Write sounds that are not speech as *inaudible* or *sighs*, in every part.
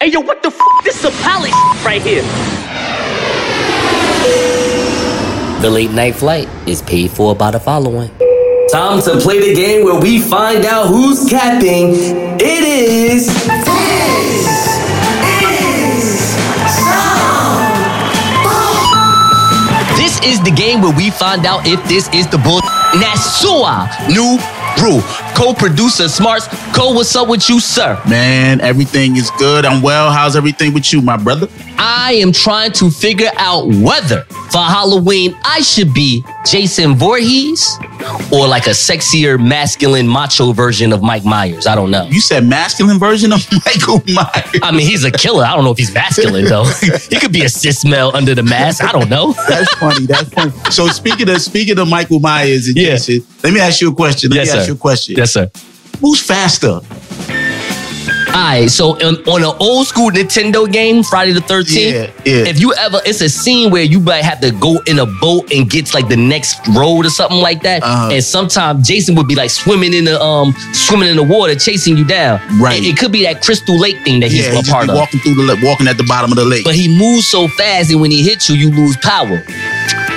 Hey, yo, what the f? This is a palace right here. The late night flight is paid for by the following. Time to play the game where we find out who's capping. It is. This is the game where we find out if this is the bull. Nasua, new brew. Co-producer Smarts. Co, what's up with you, sir? Man, everything is good. I'm well. How's everything with you, my brother? I am trying to figure out whether for Halloween I should be Jason Voorhees or like a sexier, masculine, macho version of Mike Myers. I don't know. You said masculine version of *laughs* Michael Myers. I mean, he's a killer. I don't know if he's masculine though. *laughs* he could be a cis male under the mask. I don't know. That's funny. That's funny. So speaking of speaking of Michael Myers and Yeah. Jason, let me ask you a question. Let Yes, me ask sir. you a question. Yes, sir. Who's faster? All right, so on, on an old school Nintendo game, Friday the 13th, Yeah, yeah. if you ever, it's a scene where you might have to go in a boat and get to, like the next road or something like that. Uh-huh. And sometimes Jason would be like swimming in the um swimming in the water, chasing you down. Right. It, it could be that Crystal Lake thing that he's yeah, a he part of. walking through the walking at the bottom of the lake. But he moves so fast, and when he hits you, you lose power.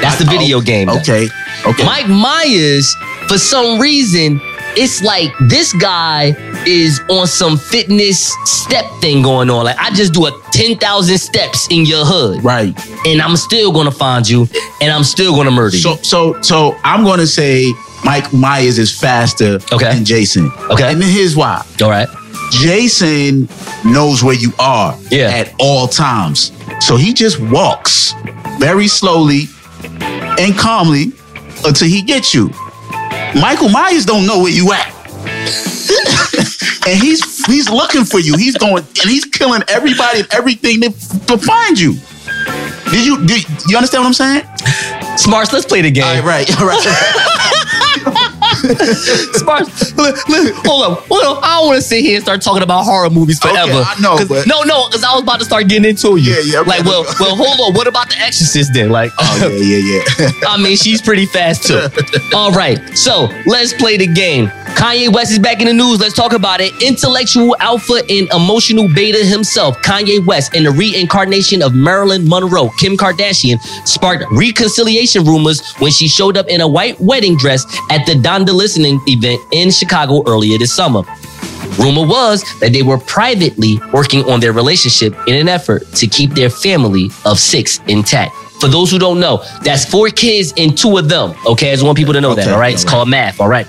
That's the video Oh, game. though. Okay. Okay. Mike Myers, for some reason, it's like this guy is on some fitness step thing going on. Like I just do a 10,000 steps in your hood right. and I'm still going to find you and I'm still going to murder you. So so so I'm gonna say Mike Myers is faster Okay. than Jason. Okay. And here's why. All right. Jason knows where you are Yeah. at all times. So he just walks very slowly and calmly until he gets you. Michael Myers don't know where you at. and he's he's looking for you. He's going and he's killing everybody and everything to, to find you. Did you did you understand what I'm saying? Smarts, let's play the game. All right, right, all right. *laughs* Look, look, hold on, hold on. I don't want to sit here and start talking about horror movies Okay, forever. I know, but- no, no, because I was about to start getting into you. Yeah, yeah, okay, Like, well, go. well, hold on. What about the Exorcist then? Like, Oh yeah, yeah, yeah. *laughs* I mean, she's pretty fast too. *laughs* All right, so let's play the game. Kanye West is back in the news. Let's talk about it. Intellectual alpha and emotional beta himself, Kanye West, and the reincarnation of Marilyn Monroe, Kim Kardashian, sparked reconciliation rumors when she showed up in a white wedding dress at the Donda Listening event in Chicago earlier this summer. Rumor was that they were privately working on their relationship in an effort to keep their family of six intact. For those who don't know, that's four kids and two of them. Okay, I just want people to know that. Okay, All right, it's right. called math. All right.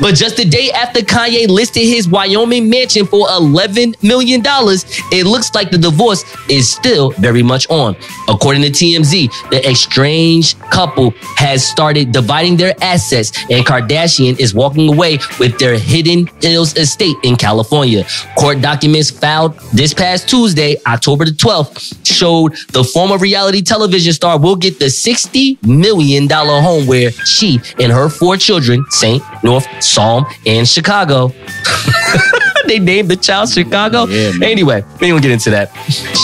But just the day after Kanye listed his Wyoming mansion for $11 million, it looks like the divorce is still very much on. According to TMZ, the estranged couple has started dividing their assets, and Kardashian is walking away with their Hidden Hills estate in California. Court documents filed this past Tuesday, October the 12th, showed the former reality television star will get the $60 million home where she and her four children, St. North, Psalm, and Chicago. *laughs* they named the child Chicago. Yeah, anyway, we gonna get into that.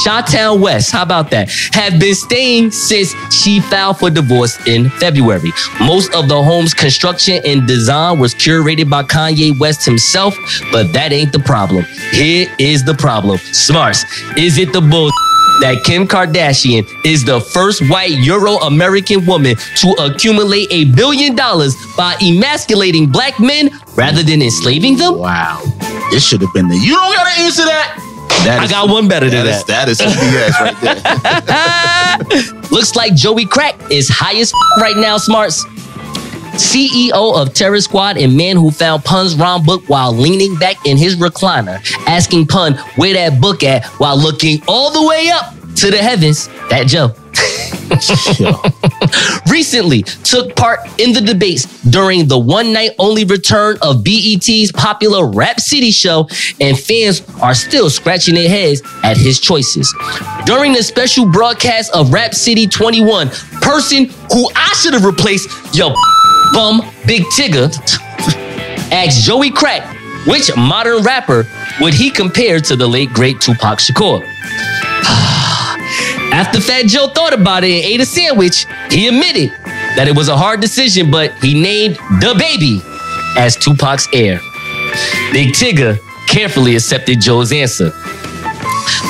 Shawtown West, how about that? Have been staying since she filed for divorce in February. Most of the home's construction and design was curated by Kanye West himself, but that ain't the problem. Here is the problem. Smarts, is it the bull? That Kim Kardashian is the first white Euro American woman to accumulate a billion dollars by emasculating black men rather than enslaving them? Wow. This should have been the. You don't gotta answer that. That I is- got one better than that. Is, that. that is BS right there. *laughs* Looks like Joey Crack is high as right now, Smarts. CEO of Terror Squad and man who found Pun's wrong book while leaning back in his recliner, asking Pun where that book at while looking all the way up to the heavens. That Joe. Recently took part in the debates during the one night only return of BET's popular Rap City show, and fans are still scratching their heads at his choices. During the special broadcast of Rap City 21, person who I should have replaced, yo, bum, Big Tigger, asked Joey Crack which modern rapper would he compare to the late great Tupac Shakur. *sighs* After Fat Joe thought about it and ate a sandwich, he admitted that it was a hard decision, but he named DaBaby as Tupac's heir. Big Tigger carefully accepted Joe's answer.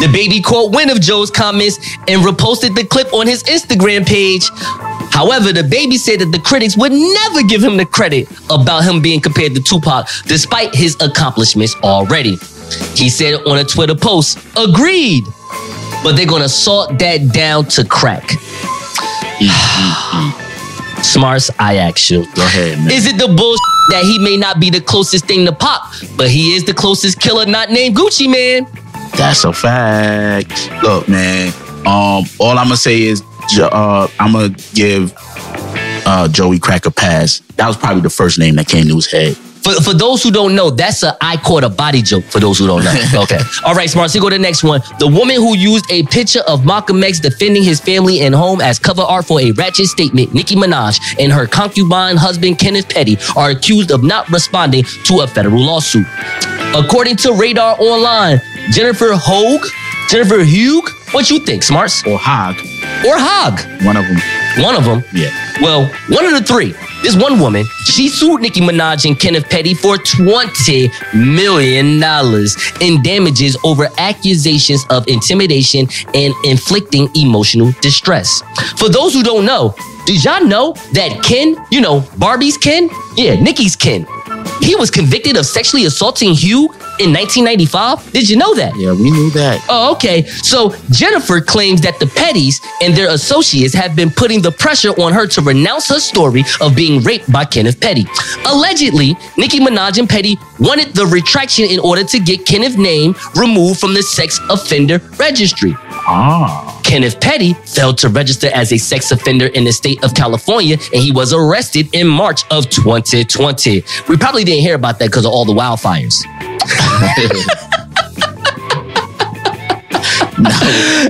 DaBaby caught wind of Joe's comments and reposted the clip on his Instagram page. However, DaBaby said that the critics would never give him the credit about him being compared to Tupac, despite his accomplishments already. He said on a Twitter post, agreed, but they're gonna salt that down to crack. *sighs* Smarts, I ask you. Go ahead, man. Is it the bullshit that he may not be the closest thing to Pop, but he is the closest killer not named Gucci Mane? That's a fact. Look, man. Um, all I'm gonna say is, uh, I'm gonna give uh, Joey Crack a pass. That was probably the first name that came to his head. For, for those who don't know, that's a I caught a body joke. For those who don't know, *laughs* okay. All right, smart. So go to the next one. The woman who used a picture of Malcolm X defending his family and home as cover art for a ratchet statement, Nicki Minaj, and her concubine husband Kenneth Petty are accused of not responding to a federal lawsuit. According to Radar Online, Jennifer Hogue, Jennifer Hugh, what you think, Smarts Or Hog, or Hog? one of them. One of them. Yeah. Well, one of the three. This one woman, she sued Nicki Minaj and Kenneth Petty for $20 million in damages over accusations of intimidation and inflicting emotional distress. For those who don't know, did y'all know that Ken, you know, Barbie's Ken? Yeah, Nicki's Ken. He was convicted of sexually assaulting Hugh in 1995. Did you know that? Yeah, we knew that. Oh, okay. So Jennifer claims that the Pettys and their associates have been putting the pressure on her to renounce her story of being raped by Kenneth Petty. Allegedly, Nicki Minaj and Petty wanted the retraction in order to get Kenneth's name removed from the sex offender registry. Ah. Kenneth Petty failed to register as a sex offender in the state of California and he was arrested in March of 2020. We probably didn't hear about that because of all the wildfires.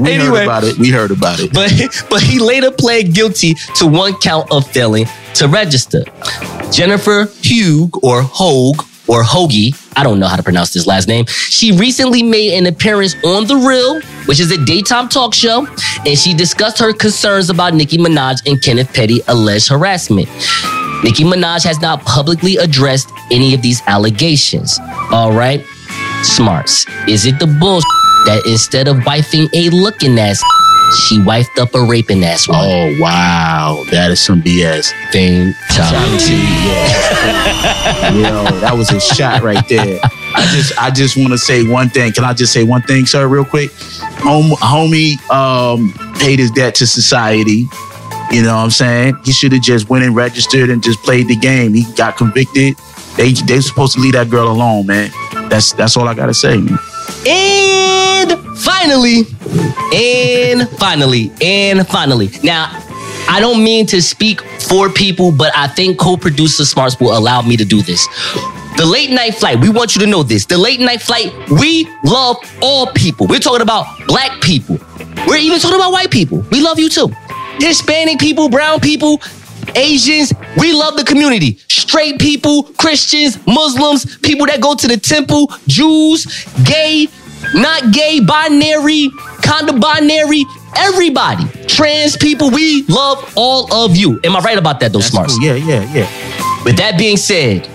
We Anyway. heard about it. We heard about it. but but he later pled guilty to one count of failing to register. Jennifer Hugh or Hogue or Hoagie, I don't know how to pronounce this last name. She recently made an appearance on The Real, which is a daytime talk show, and she discussed her concerns about Nicki Minaj and Kenneth Petty alleged harassment. Nicki Minaj has not publicly addressed any of these allegations. All right, smarts. Is it the bullshit that instead of wifing a looking ass, she wifed up a raping ass one? Oh wow, that is some BS. Thing Fatality. *laughs* Yo, that was a shot right there. I just I just want to say one thing. Can I just say one thing, sir, real quick? Home, homie um paid his debt to society. You know what I'm saying? He should have just went and registered and just played the game. He got convicted. They they supposed to leave that girl alone, man. That's that's all I gotta say, man. And finally, and finally, and finally. Now, I don't mean to speak for people, but I think co-producer Smarts will allow me to do this. The late night flight, we want you to know this. The late night flight, we love all people. We're talking about black people. We're even talking about white people. We love you too. Hispanic people, brown people, Asians, we love the community. Straight people, Christians, Muslims, people that go to the temple, Jews, gay, not gay, binary, kind of binary, everybody. Trans people, we love all of you. Am I right about that, though, Smarts? Cool. Yeah, yeah, yeah. With that being said,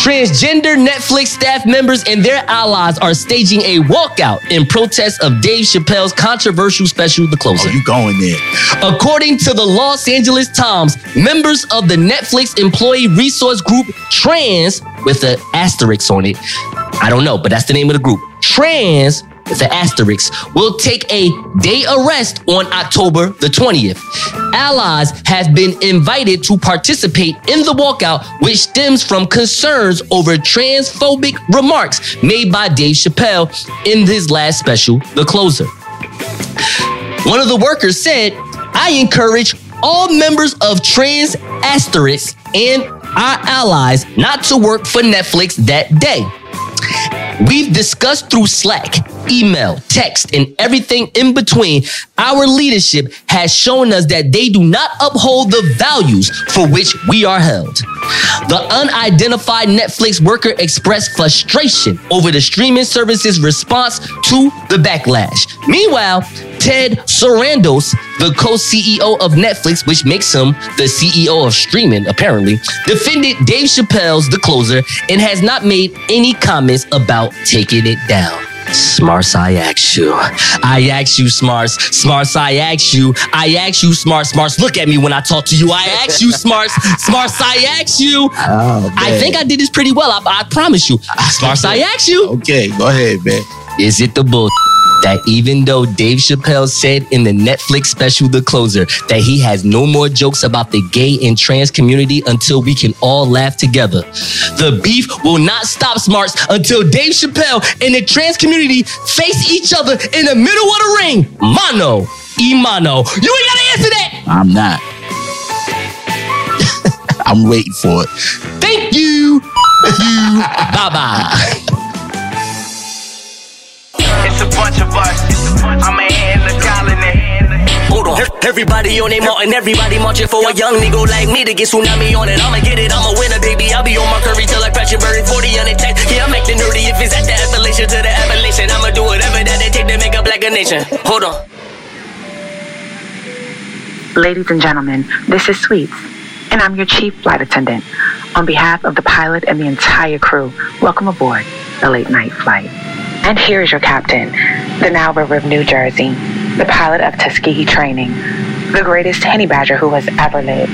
transgender Netflix staff members and their allies are staging a walkout in protest of Dave Chappelle's controversial special, The Closer. Oh, you going there? According to the Los Angeles Times, members of the Netflix employee resource group Trans, with an asterisk on it, I don't know, but that's the name of the group. Trans, with an asterisk, will take a day arrest on October the 20th. Allies have been invited to participate in the walkout, which stems from concerns over transphobic remarks made by Dave Chappelle in his last special, The Closer. One of the workers said, I encourage all members of Trans Asterisk and our allies not to work for Netflix that day. We've discussed through Slack, email, text, and everything in between. Our leadership has shown us that they do not uphold the values for which we are held. The unidentified Netflix worker expressed frustration over the streaming service's response to the backlash. Meanwhile, Ted Sarandos, the co-CEO of Netflix, which makes him the CEO of streaming, apparently, defended Dave Chappelle's The Closer and has not made any comments about taking it down. Smarts, I ask you. I ask you, Smarts. Smarts, I ask you. I ask you, Smarts. Smarts, look at me when I talk to you. I ask you, Smarts. Smarts, I ask you. Oh, I think I did this pretty well. I, I promise you. Smarts, I ask you. Okay, go ahead, man. Is it the bull that even though Dave Chappelle said in the Netflix special The Closer that he has no more jokes about the gay and trans community until we can all laugh together? The beef will not stop smarts until Dave Chappelle and the trans community face each other in the middle of the ring. Mano, imano. You ain't gotta answer that. I'm not. *laughs* I'm waiting for it. Thank you. bye bye. *laughs* It's a bunch of us. I'm a hand in the colony. Hold on. Everybody on their mountain, everybody marching for a young nigga like me to get tsunami on it. I'ma get it, I'ma win it, baby. I'll be on my curry till I crash your bird 40 on the tech. Yeah, I'm acting nerdy if it's at the Appalachian to the Appalachian. I'ma do whatever that they take to make a black a nation. Hold on. Ladies and gentlemen, this is Sweets, and I'm your chief flight attendant. On behalf of the pilot and the entire crew, welcome aboard the late night flight. And here is your captain, the now River of New Jersey, the pilot of Tuskegee Training, the greatest honey badger who has ever lived,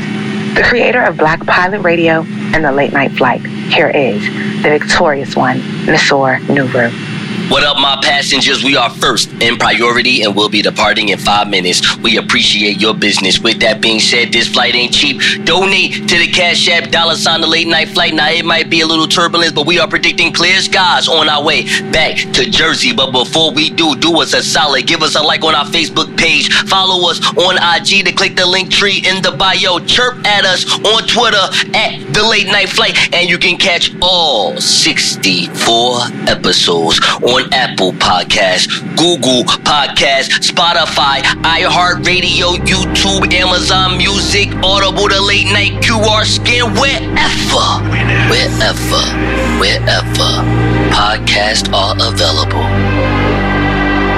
the creator of Black Pilot Radio and the Late Night Flight. Here is the victorious one, Nisor Nuru. What up, my passengers? We are first in priority and we'll be departing in five minutes. We appreciate your business. With that being said, this flight ain't cheap. Donate to the Cash App dollar sign the late night flight. Now, it might be a little turbulence, but we are predicting clear skies on our way back to Jersey. But before we do, do us a solid. Give us a like on our Facebook page. Follow us on IG to click the Linktree in the bio. Chirp at us on Twitter at the late night flight. And you can catch all 64 episodes on Apple Podcasts, Google Podcasts, Spotify, iHeartRadio, YouTube, Amazon Music, Audible, the late night QR scan, wherever, wherever, wherever podcasts are available.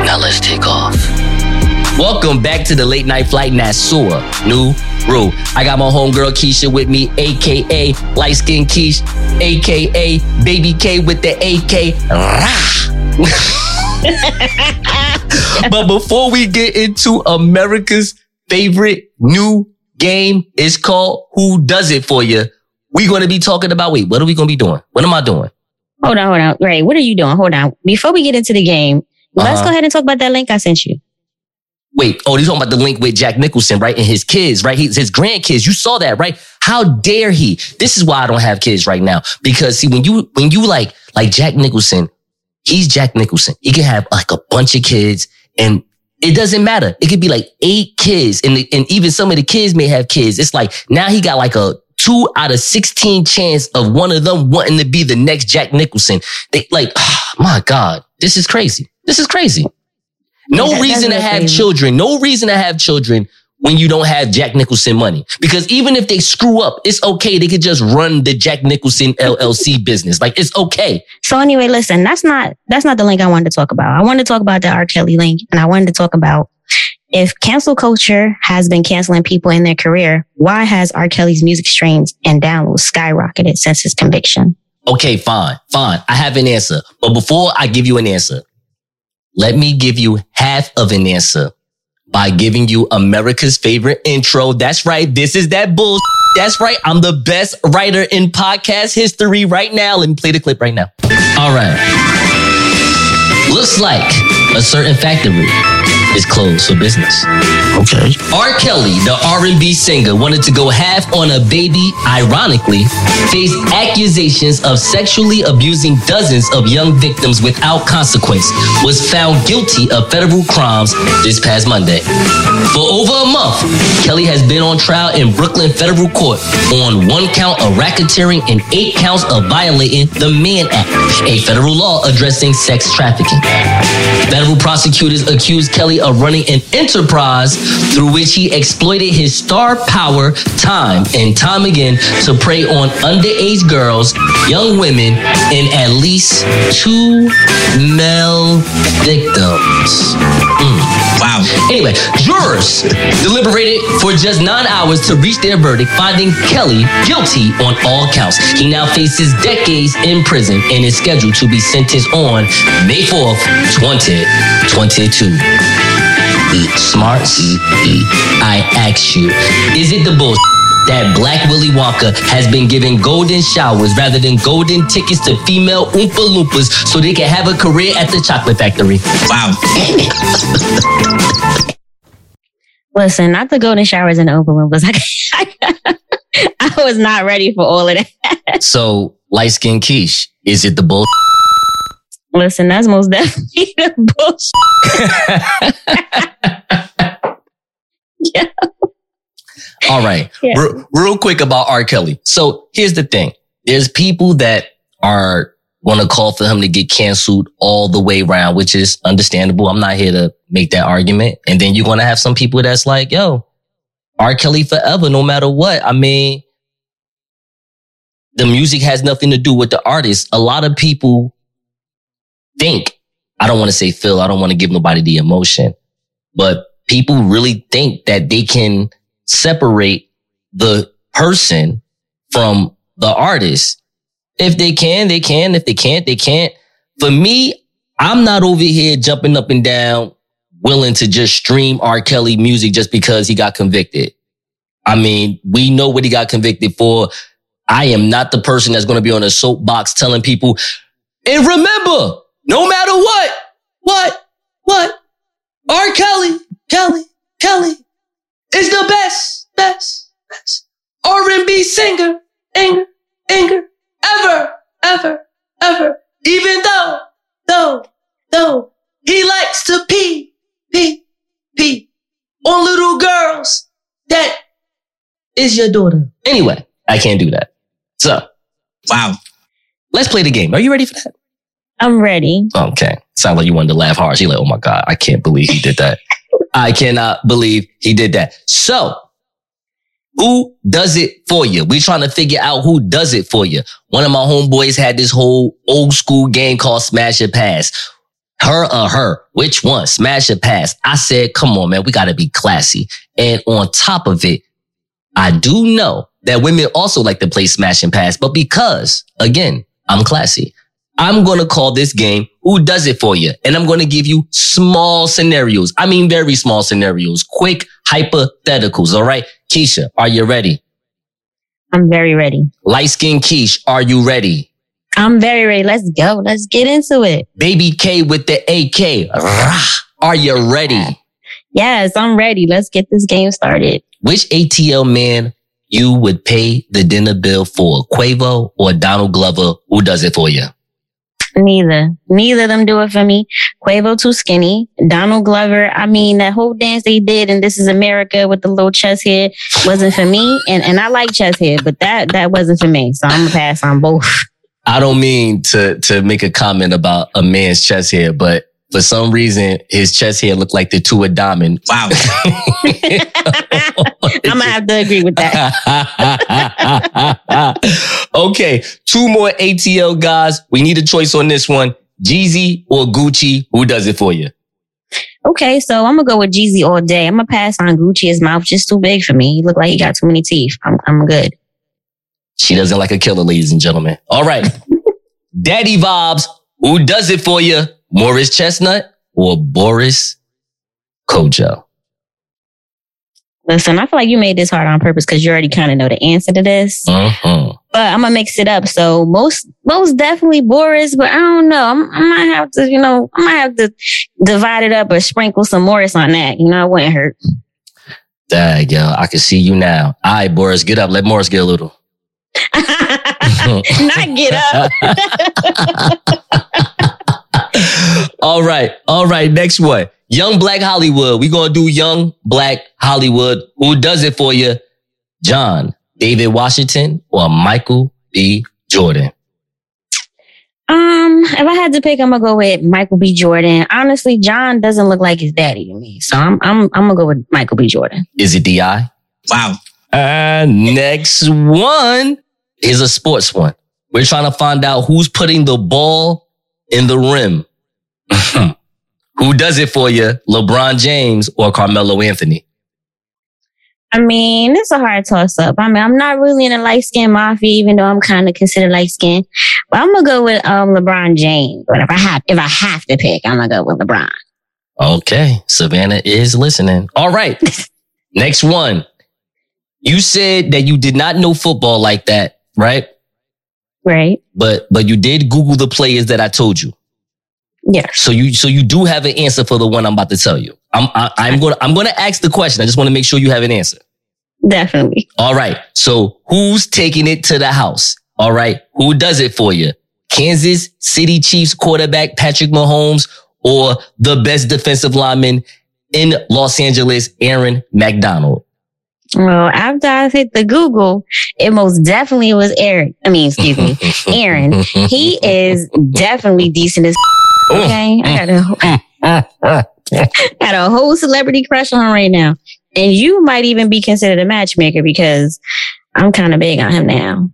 Now let's take off. Welcome back to the late night flight Nassau, New Rule. I got my homegirl Keisha with me, aka light skin Keisha, aka Baby K with the AK. Rah. *laughs* but before we get into America's favorite new game, it's called Who Does It For You. We're going to be talking about, wait, what are we going to be doing? What am I doing? Hold on, hold on. Ray, what are you doing? Hold on. Before we get into the game, let's Uh-huh. go ahead and talk about that link I sent you. Wait, oh, you're talking about the link with Jack Nicholson, right? And his kids, right? His, his grandkids. You saw that, right? How dare he? This is why I don't have kids right now. Because see, when you, when you like, like Jack Nicholson, he's Jack Nicholson. He can have like a bunch of kids and it doesn't matter. It could be like eight kids and, the, and even some of the kids may have kids. It's like now he got like a two out of 16 chance of one of them wanting to be the next Jack Nicholson. They like, *sighs* my God, this is crazy. This is crazy. No Yeah, reason to have crazy. children. No reason to have children when you don't have Jack Nicholson money. Because even if they screw up, it's okay. They could just run the Jack Nicholson LLC *laughs* business. Like it's okay. So anyway, listen, that's not that's not the link I wanted to talk about. I wanted to talk about the R. Kelly link, and I wanted to talk about if cancel culture has been canceling people in their career, why has R. Kelly's music streams and downloads skyrocketed since his conviction? Okay, fine, fine. I have an answer. But before I give you an answer, let me give you half of an answer by giving you America's favorite intro. That's right. This is that bull. That's right. I'm the best writer in podcast history right now. Let me play the clip right now. All right. Looks like a certain factory is closed for business. Okay. R. Kelly, the R&B singer, wanted to go half on a baby, ironically, faced accusations of sexually abusing dozens of young victims without consequence, was found guilty of federal crimes this past Monday. For over a month, Kelly has been on trial in Brooklyn federal court on one count of racketeering and eight counts of violating the Mann Act, a federal law addressing sex trafficking. Federal prosecutors accused Kelly of running an enterprise through which he exploited his star power time and time again to prey on underage girls, young women, and at least two male victims. Mm. Wow. Anyway, jurors deliberated for just nine hours to reach their verdict, finding Kelly guilty on all counts. He now faces decades in prison and is scheduled to be sentenced on May 4th, 2022. Smarts, I ask you, is it the bullshit? That Black Willy Wonka has been given golden showers rather than golden tickets to female Oompa Loompas so they can have a career at the chocolate factory. Wow. Listen, not the golden showers and the Oompa Loompas. I, *laughs* I was not ready for all of that. So, light skin quiche, is it the bull? Listen, that's most definitely *laughs* the bullshit. yeah. *laughs* All right. Yeah. Re- real quick about R. Kelly. So here's the thing. There's people that are want to call for him to get canceled all the way around, which is understandable. I'm not here to make that argument. And then you're going to have some people that's like, yo, R. Kelly forever, no matter what. I mean, the music has nothing to do with the artist. A lot of people think, I don't want to say feel, I don't want to give nobody the emotion, but people really think that they can separate the person from the artist. If they can, they can. If they can't, they can't. For me, I'm not over here jumping up and down, willing to just stream R. Kelly music just because he got convicted. I mean, we know what he got convicted for. I am not the person that's going to be on a soapbox telling people, and remember, no matter what, what, what, R. Kelly, Kelly, Kelly is the best, best, best R&B singer, anger, anger, ever, ever, ever. Even though, though, though, he likes to pee, pee, pee on little girls. That is your daughter. Anyway, I can't do that. So, Wow. let's play the game. Are you ready for that? I'm ready. Okay. Sound like you wanted to laugh hard. She like, oh my God, I can't believe he did that. *laughs* I cannot believe he did that. So, who does it for you? we trying to figure out who does it for you. One of my homeboys had this whole old school game called Smash or Pass. Her or her? Which one? Smash or Pass? I said, come on, man, we got to be classy. And on top of it, I do know that women also like to play Smash and Pass, but because, again, I'm classy, I'm going to call this game Who Does It For You? And I'm going to give you small scenarios. I mean, very small scenarios, quick hypotheticals. All right. Keisha, are you ready? I'm very ready. Light skin Keish, are you ready? I'm very ready. Let's go. Let's get into it. Baby K with the AK, are you ready? Yes, I'm ready. Let's get this game started. Which ATL man you would pay the dinner bill for? Quavo or Donald Glover? Who does it for you? Neither. Neither of them do it for me. Quavo too skinny. Donald Glover, I mean, that whole dance they did in This Is America with the little chest head wasn't for me. And and I like chest head, but that that wasn't for me. So I'm gonna pass on both. I don't mean to to make a comment about a man's chest hair, but for some reason his chest hair looked like the two of diamond. Wow. *laughs* I'm gonna have to agree with that. *laughs* okay, two more ATL guys. We need a choice on this one. Jeezy or Gucci? Who does it for you? Okay, so I'm gonna go with Jeezy all day. I'm gonna pass on Gucci. His mouth just too big for me. He look like he got too many teeth. I'm I'm good. She doesn't like a killer, ladies and gentlemen. All right. *laughs* Daddy vibes. Who does it for you? Morris Chestnut or Boris Kodjoe? Listen, I feel like you made this hard on purpose because you already kind of know the answer to this. Uh-huh. But I'm gonna mix it up. So most most definitely Boris, but I don't know. I'm, I might have to, you know, I might have to divide it up or sprinkle some Morris on that. You know, it wouldn't hurt. Dang, yo, I can see you now. All right, Boris, get up. Let Morris get a little. *laughs* Not get up. *laughs* All right. All right. Next one. Young Black Hollywood. we going to do Young Black Hollywood. Who does it for you? John, David Washington, or Michael B. Jordan? Um, if I had to pick, I'm gonna go with Michael B. Jordan. Honestly, John doesn't look like his daddy to me, so I'm I'm I'm gonna go with Michael B. Jordan. Is it DI? Wow. And next one is a sports one. We're trying to find out who's putting the ball in the rim. *laughs* Who does it for you? LeBron James or Carmelo Anthony? I mean, it's a hard toss up. I mean, I'm not really in a light skin mafia, even though I'm kind of considered light skin. But I'm gonna go with um LeBron James. But if I have if I have to pick, I'm gonna go with LeBron. Okay, Savannah is listening. All right, *laughs* next one. You said that you did not know football like that, right? Right? But but you did Google the players that I told you. Yes. So you so you do have an answer for the one I'm about to tell you. I'm I, I'm gonna I'm gonna ask the question. I just want to make sure you have an answer. Definitely. All right. So who's taking it to the house? All right. Who does it for you? Kansas City Chiefs quarterback Patrick Mahomes or the best defensive lineman in Los Angeles, Aaron McDonald? Well, after I hit the Google, it most definitely was Aaron. I mean, excuse me, *laughs* Aaron. He is definitely decent as okay. I got a *laughs* got a whole celebrity crush on him right now, and you might even be considered a matchmaker because I'm kind of big on him now.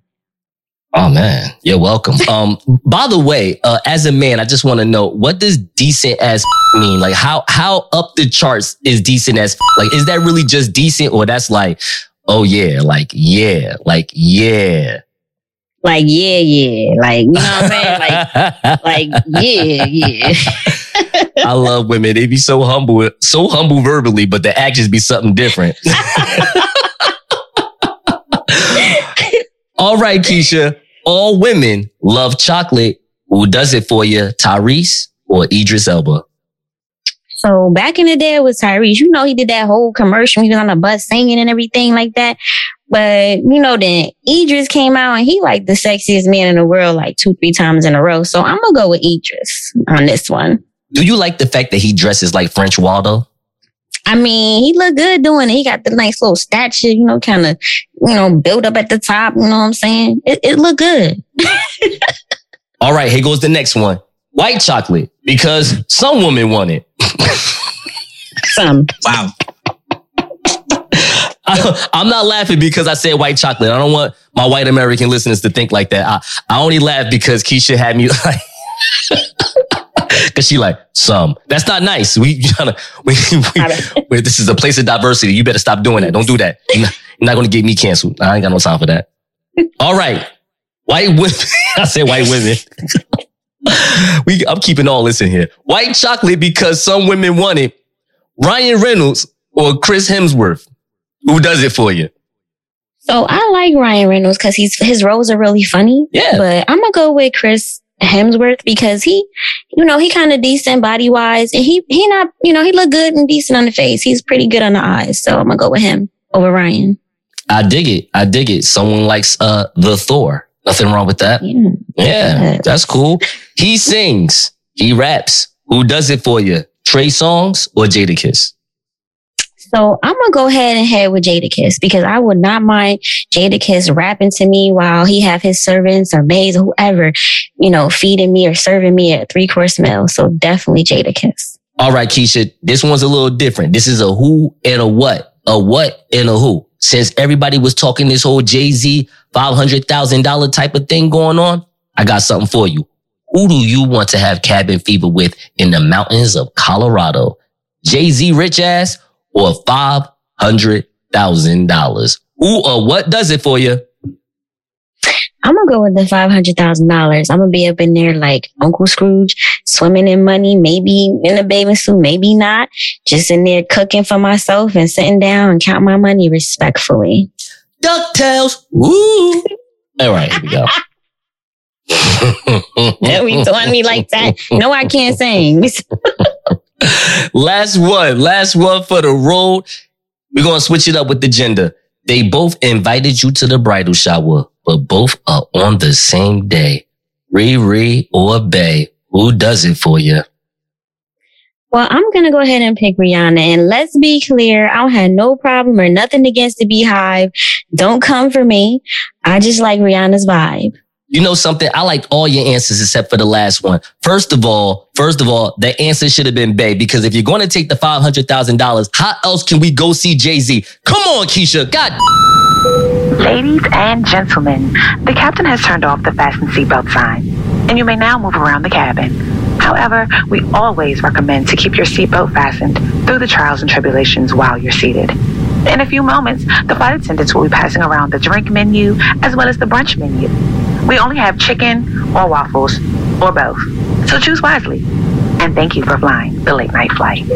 Oh man, you're welcome. *laughs* Um, by the way, uh, as a man, I just want to know what does decent as *laughs* mean? Like how how up the charts is decent as like is that really just decent or that's like oh yeah, like yeah, like yeah. Like yeah, yeah, like you know what I'm saying? Like *laughs* like yeah, yeah. I love women. They be so humble, so humble verbally, but the actions be something different. All right, Keisha. All women love chocolate. Who does it for you, Tyrese or Idris Elba? So back in the day with Tyrese, you know, he did that whole commercial. He was on the bus singing and everything like that. But you know, then Idris came out and he like the sexiest man in the world like two, three times in a row. So I'm gonna go with Idris on this one. Do you like the fact that he dresses like French Waldo? I mean, he looked good doing it. He got the nice little statue, you know, kind of, you know, built up at the top. You know what I'm saying? It, it looked good. *laughs* All right, here goes the next one. White chocolate, because some women want it. Some. Wow. *laughs* I, I'm not laughing because I said white chocolate. I don't want my white American listeners to think like that. I, I only laugh because Keisha had me *laughs* like, cause she like some. That's not nice. We, *laughs* gotta, we, we, we- this is a place of diversity. You better stop doing that. Don't do that. You're not, you're not gonna get me canceled. I ain't got no time for that. All right, white women. I said white women. *laughs* we, I'm keeping all this in here. White chocolate because some women want it. Ryan Reynolds or Chris Hemsworth. Who does it for you? So I like Ryan Reynolds because he's his roles are really funny. Yeah. But I'm gonna go with Chris Hemsworth because he, you know, he kind of decent body wise, and he he not, you know, he look good and decent on the face. He's pretty good on the eyes, so I'm gonna go with him over Ryan. I dig it. I dig it. Someone likes uh the Thor. Nothing wrong with that. Yeah. Yeah, that's cool. He sings. He raps. Who does it for you? Trey Songz or Jadakiss? So I'm gonna go ahead and head with Jadakiss because I would not mind Jadakiss rapping to me while he have his servants or maids or whoever, you know, feeding me or serving me a three course meal. So definitely Jadakiss. All right, Keisha, this one's a little different. This is a who and a what. A what and a who. Since everybody was talking this whole Jay-Z $500,000 type of thing going on, I got something for you. Who do you want to have cabin fever with in the mountains of Colorado? Jay-Z rich ass or $500,000? Who or what does it for you? I'm gonna go with the five hundred thousand dollars. I'm gonna be up in there like Uncle Scrooge, swimming in money, maybe in a bathing suit, maybe not. Just in there cooking for myself and sitting down and count my money respectfully. DuckTales. Woo. All right, here we go. *laughs* Don't be doing me like that. No, I can't sing. *laughs* last one, last one for the road. We're gonna switch it up with the gender. They both invited you to the bridal shower, but both are on the same day. Riri or Bey, who does it for you? Well, I'm gonna go ahead and pick Rihanna. And let's be clear, I don't have no problem or nothing against the BeyHive. Don't come for me. I just like Rihanna's vibe. You know something? I liked all your answers except for the last one. First of all, first of all, the answer should have been Bey because if you're going to take the five hundred thousand dollars, how else can we go see Jay Z? Come on, Keisha. God. Ladies and gentlemen, the captain has turned off the fasten seatbelt sign, and you may now move around the cabin. However, we always recommend to keep your seatbelt fastened through the trials and tribulations while you're seated. In a few moments, the flight attendants will be passing around the drink menu as well as the brunch menu. We only have chicken or waffles or both, so choose wisely. And thank you for flying the late night flight.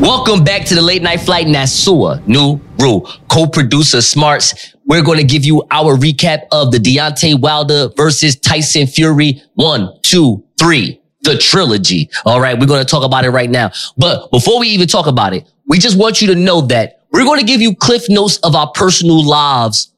Welcome back to the late night flight Nasua, New Rule, co-producer Smarts. We're going to give you our recap of the Deontay Wilder versus Tyson Fury one, two, three, the trilogy. All right. We're going to talk about it right now. But before we even talk about it, we just want you to know that we're going to give you cliff notes of our personal lives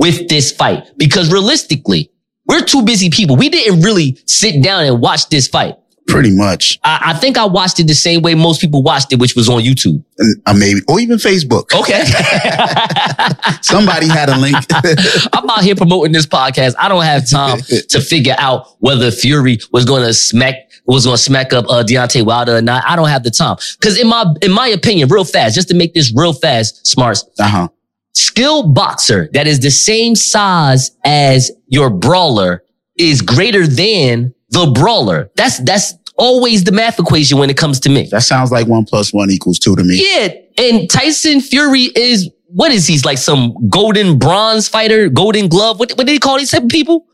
with this fight because realistically, we're two busy people. We didn't really sit down and watch this fight. Pretty much. I, I think I watched it the same way most people watched it, which was on YouTube. Uh, maybe, or even Facebook. Okay. *laughs* Somebody had a link. *laughs* I'm out here promoting this podcast. I don't have time to figure out whether Fury was going to smack was going to smack up uh, Deontay Wilder or not. I don't have the time because in my in my opinion, real fast, just to make this real fast, smarts, uh huh. Skilled boxer that is the same size as your brawler is greater than the brawler. That's that's always the math equation when it comes to me. That sounds like one plus one equals two to me. Yeah, and Tyson Fury is what is he like some golden bronze fighter, golden glove? What what did he call these type of people?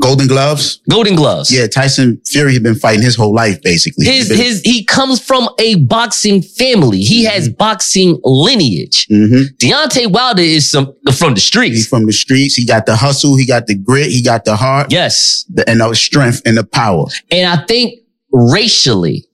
Golden gloves. Golden gloves. Yeah, Tyson Fury had been fighting his whole life, basically. His been- his he comes from a boxing family. He has boxing lineage. Mhm. Deontay Wilder is some from the streets. He's from the streets. He got the hustle. He got the grit. He got the heart. Yes. the- and the strength and the power. And I think racially,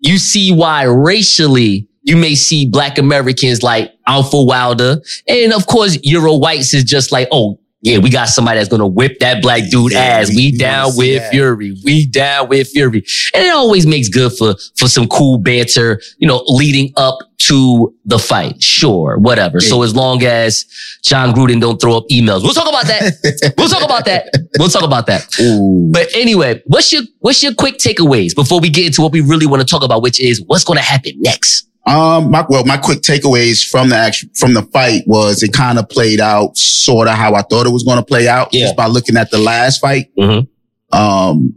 you see why racially you may see black Americans like for Wilder. And of course, Euro whites is just like, oh, yeah, we got somebody that's gonna whip that black dude Yeah, ass. we- down with that. Fury. We down with Fury. And it always makes good for, for some cool banter, you know, leading up to the fight. Sure, whatever. So as long as Jon Gruden don't throw up emails, we'll talk about that. *laughs* we'll talk about that. We'll talk about that. Ooh. But anyway, what's your what's your quick takeaways before we get into what we really want to talk about, which is what's going to happen next? Um, my, well, my quick takeaways from the action, from the fight was it kind of played out sort of how I thought it was going to play out Yeah. just by looking at the last fight. Mhm. Um,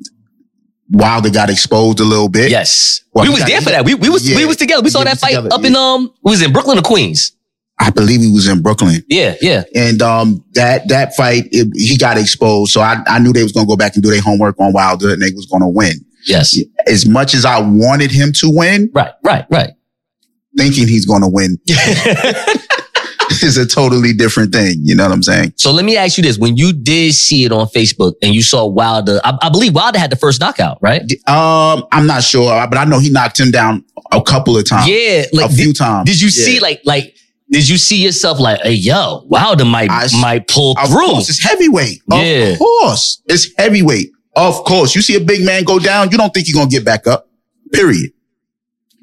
Wilder got exposed a little bit. Yes, Well, we was there for that. We we was we was together. We saw Yeah, that fight together, up in um, we was in Brooklyn or Queens. I believe he was in Brooklyn. Yeah, yeah. And um, that that fight, it, he got exposed. So I, I knew they was going to go back and do their homework on Wilder and they was going to win. Yes. As much as I wanted him to win, Right, right, right. Thinking he's going to win *laughs* *laughs* is a totally different thing. You know what I'm saying? so let me ask you this: When you did see it on Facebook and you saw Wilder, I, I believe Wilder had the first knockout, right? Um, I'm not sure, but I know he knocked him down a couple of times. yeah, a few did, times. did you Yeah. see like like did you see yourself like, hey, yo, Wilder might I might pull Of through? course, it's heavyweight. Of Yeah. course, it's heavyweight. Of course, you see a big man go down, you don't think you're gonna get back up. Period.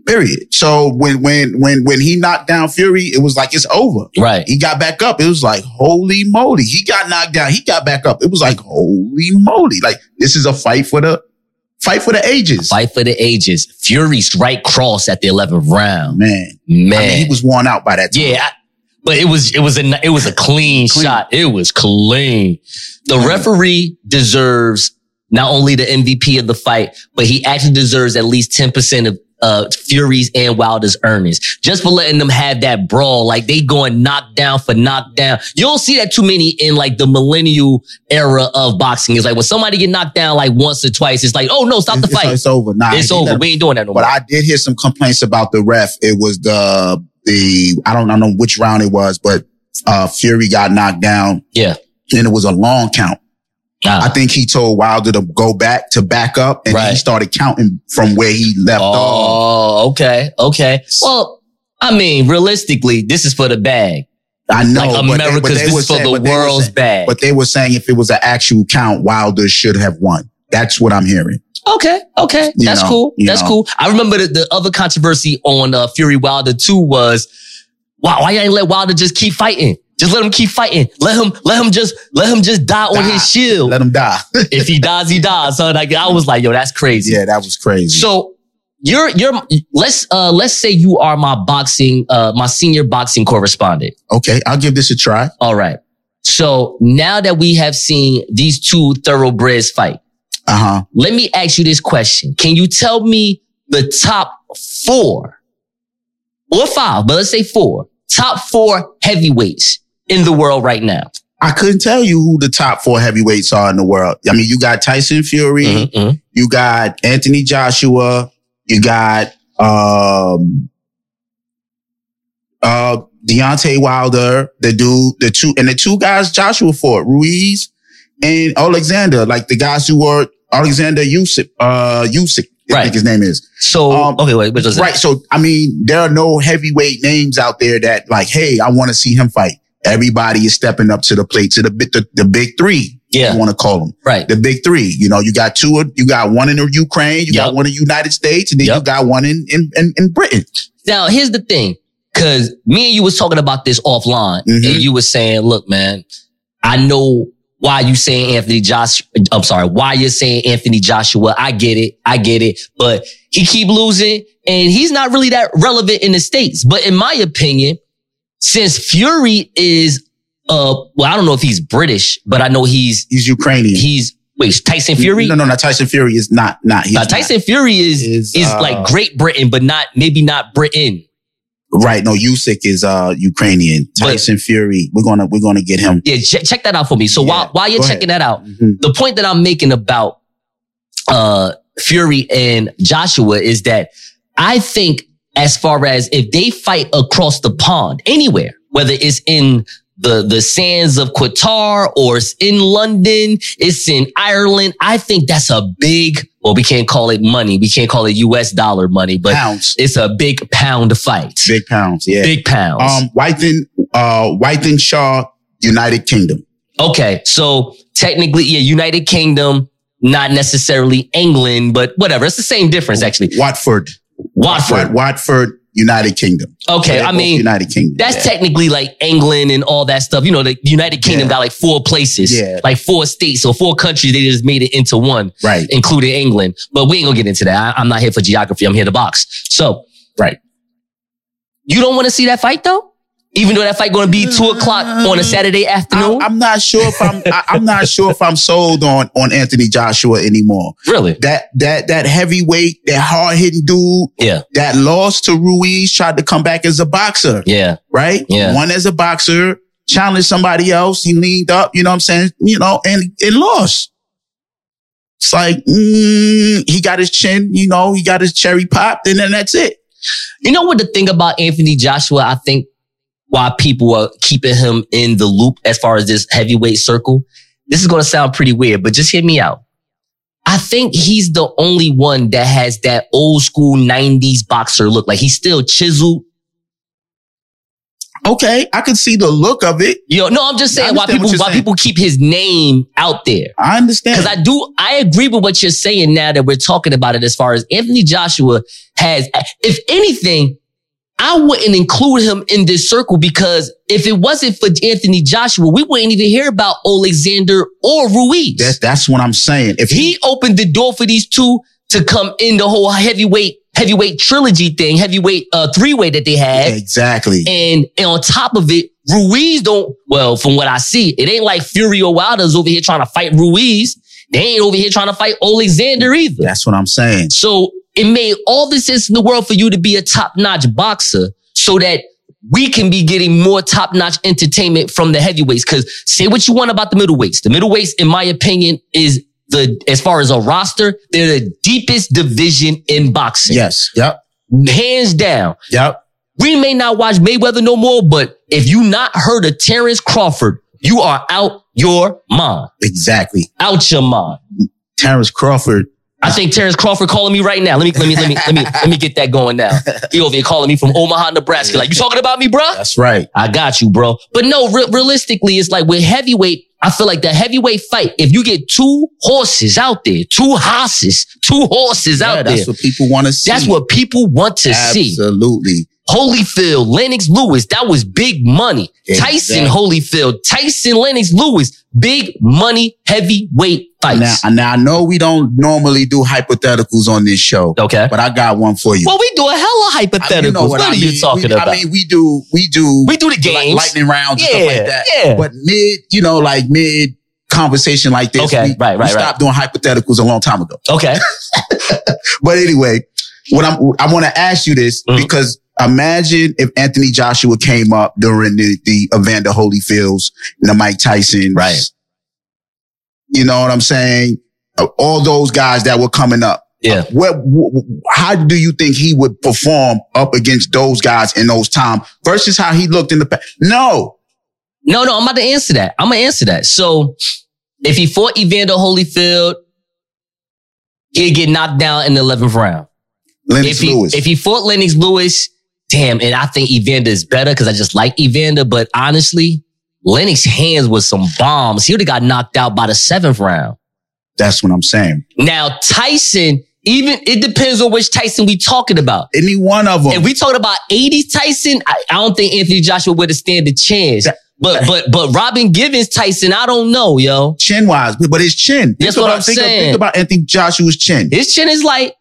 Period. So when when when when he knocked down Fury, it was like it's over. Right. He got back up. It was like holy moly. He got knocked down. He got back up. It was like holy moly. Like this is a fight for the fight for the ages. Fight for the ages. Fury's right cross at the 11th round. Man, Man. I mean, he was worn out by that time. yeah. I- but it was, it was a, it was a clean, Clean. shot. It was clean. The referee deserves not only the MVP of the fight, but he actually deserves at least 10% of uh, Fury's and Wilder's earnings just for letting them have that brawl. Like they going knockdown for knockdown. You don't see that too many in like the millennial era of boxing. It's like when somebody get knocked down like once or twice, it's like, oh no, stop the fight. It's, over. Nah, It's over. We ain't doing that no But more. I did hear some complaints about the ref. It was the the I don't know which round it was, but uh Fury got knocked down. Yeah. And it was a long count. Ah. I think he told Wilder to go back to back up and Right. he started counting from where he left off. Oh, okay, okay. Well, I mean, realistically, this is for the bag. I know, like but they- America's, but they this for saying- the but they were world's saying- bag. But they were saying if it was an actual count, Wilder should have won. That's what I'm hearing. Okay, okay, You that's know, cool. That's know. cool. I remember the, the other controversy on uh, Fury Wilder too was, wow, why you ain't let Wilder just keep fighting? Just let him keep fighting. Let him, let him just, let him just die, on his shield. Let him die. *laughs* if he dies, he dies. So like, I was like, yo, that's crazy. yeah, that was crazy. So you're, you're, let's, uh, let's say you are my boxing, uh, my senior boxing correspondent. okay, I'll give this a try. All right. So now that we have seen these two thoroughbreds fight, Uh huh. Let me ask you this question. Can you tell me the top four or five, but let's say four, top four heavyweights in the world right now? I couldn't tell you who the top four heavyweights are in the world. I mean, you got Tyson Fury, Mhm, mhm. you got Anthony Joshua, you got um uh Deontay Wilder, the dude, the two and the two guys Joshua fought, Ruiz and Alexander, like the guys who were Alexander Usyk, uh Usyk, I Right. think his name is. So, Um, okay, wait, what was it? Right. So, I mean, there are no heavyweight names out there that like, hey, I want to see him fight. Everybody is stepping up to the plate, to the big, the, the big three. Yeah. I want to call them Right. the big three. You know, you got two, you got one in the Ukraine, you Yep. got one in the United States, and then you got one in, in, in, in Britain. Now, here's the thing. Cause me and you was talking about this offline Mhm. and you was saying, look, man, I know why you saying Anthony Josh. I'm sorry. Why you're saying Anthony Joshua. I get it. I get it. But he keep losing and he's not really that relevant in the States. But in my opinion, since Fury is, uh, well, I don't know if he's British, but I know he's, He's Ukrainian. he's, wait, Tyson Fury? No, no, no. Tyson Fury is not, not. He's Now, not. Tyson Fury is, Is, is, uh, like Great Britain, but not, maybe not Britain. Right. No, Usyk is, uh, Ukrainian. But- Tyson Fury. We're going to, we're going to get him. Yeah, check, check that out for me. So Yeah, while, while you're go ahead. checking that out, Mhm. the point that I'm making about uh Fury and Joshua is that I think as far as if they fight across the pond anywhere, whether it's in the the sands of Qatar or it's in London, it's in Ireland, I think that's a big well, we can't call it money, we can't call it US dollar money, but Pounds. it's a big pound fight. Big pounds. Yeah. Big pounds. Um, Whiten, uh, Wythenshawe, United Kingdom. Okay, so technically, yeah, United Kingdom, not necessarily England, but whatever. It's the same difference, actually. Watford. Watford. Watford, United Kingdom. Okay, They're I mean, United Kingdom. that's yeah. technically like England and all that stuff. You know, the United Kingdom Yeah. got like four places, Yeah. like four states or four countries. They just made it into one, right. including England. But we ain't gonna get into that. I, I'm not here for geography. I'm here to box. So, Right. you don't want to see that fight though? Even though that fight going to be two o'clock on a Saturday afternoon? I, am not sure if I'm. I, I'm not sure if I'm sold on on Anthony Joshua anymore. really? That that that heavyweight, that hard hitting dude, Yeah. that lost to Ruiz, tried to come back as a boxer, Yeah. right? Yeah. Won as a boxer, challenged somebody else. He leaned up, you know what I'm saying? You know, and and lost. It's like mm, he got his chin, you know, he got his cherry popped, and then that's it. You know what the thing about Anthony Joshua, I think why people are keeping him in the loop as far as this heavyweight circle. This is going to sound pretty weird, but just hear me out. I think he's the only one that has that old school 90s boxer look. Like he's still chiseled. Okay, I can see the look of it. You know, no, I'm just saying why people, why saying. people keep his name out there. I understand. Because I do, I agree with what you're saying now that we're talking about it as far as Anthony Joshua has, if anything, I wouldn't include him in this circle because if it wasn't for Anthony Joshua, we wouldn't even hear about Alexander or Ruiz. that's that's what I'm saying. If he opened the door for these two to come in the whole heavyweight, heavyweight trilogy thing, heavyweight, uh, three way that they had. exactly, And, and on top of it, Ruiz don't, well, from what I see, it ain't like Fury or Wilder's over here trying to fight Ruiz. They ain't over here trying to fight Alexander either. that's what I'm saying. So it made all the sense in the world for you to be a top notch boxer so that we can be getting more top notch entertainment from the heavyweights. Cause say what you want about the middleweights. The middleweights, in my opinion, is the, as far as a roster, they're the deepest division in boxing. Yes. Yep. Hands down. Yep. We may not watch Mayweather no more, but if you not heard of Terrence Crawford, you are out your mind. Exactly. Out your mind. Terrence Crawford. I think Terrence Crawford calling me right now. Let me let me let me let me let me get that going now. He over here calling me from Omaha, Nebraska. Like, you talking about me, bro? That's right. I got you, bro. But no, re- realistically, it's like with heavyweight, I feel like the heavyweight fight, if you get two horses out there, two horses, two horses Yeah, out that's there, that's what people want to see. that's what people want to see. Absolutely. Holyfield, Lennox Lewis, that was big money. Tyson Holyfield, Tyson Lennox Lewis, big money heavyweight fights. Now, now I know we don't normally do hypotheticals on this show, okay. but I got one for you. Well, we do a hella I- hypotheticals. you know what, I are mean. you talking We- about? I mean, we do, we do, we do the like lightning rounds and stuff like that. yeah. But mid, you know, like mid conversation like this. Okay, we, right, right, we right, stopped doing hypotheticals a long time ago. Okay. *laughs* But anyway, what I'm, I want to ask you this Mhm. because imagine if Anthony Joshua came up during the, the Evander Holyfields and the Mike Tyson. Right. You know what I'm saying? All those guys that were coming up. Yeah. What, wh- how do you think he would perform up against those guys in those times versus how he looked in the past? No. No, no, I'm about to answer that. I'm gonna answer that. So if he fought Evander Holyfield, he'd get knocked down in the 11th round. Lennox if he Lewis. if he fought Lennox Lewis, damn, and I think Evander is better because I just like Evander, but honestly, Lennox hands was some bombs. He would have got knocked out by the seventh round. That's what I'm saying. Now Tyson, even it depends on which Tyson we talking about. Any one of them. If we talking about 80s Tyson, I, I don't think Anthony Joshua would have stand a chance. That- But but but Robin Givens Tyson, I don't know, yo. chin wise, but his chin. That's think what about, I'm think, saying. Think about Anthony Joshua's chin. His chin is light.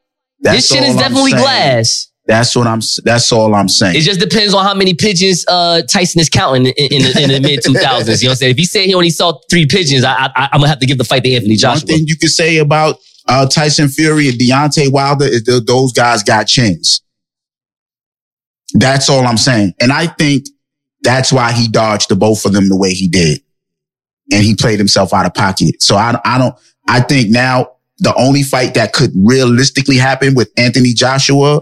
His chin is I'm definitely saying. glass. That's what I'm. That's all I'm saying. It just depends on how many pigeons uh, Tyson is counting in, in, the, in the mid 2000s. You know what I'm saying? If he said he only saw three pigeons, I, I, I'm gonna have to give the fight to Anthony Joshua. One thing you could say about uh, Tyson Fury and Deontay Wilder is that those guys got chins. That's all I'm saying, and I think that's why he dodged the both of them the way he did, and he played himself out of pocket. So I, I don't. I think now the only fight that could realistically happen with Anthony Joshua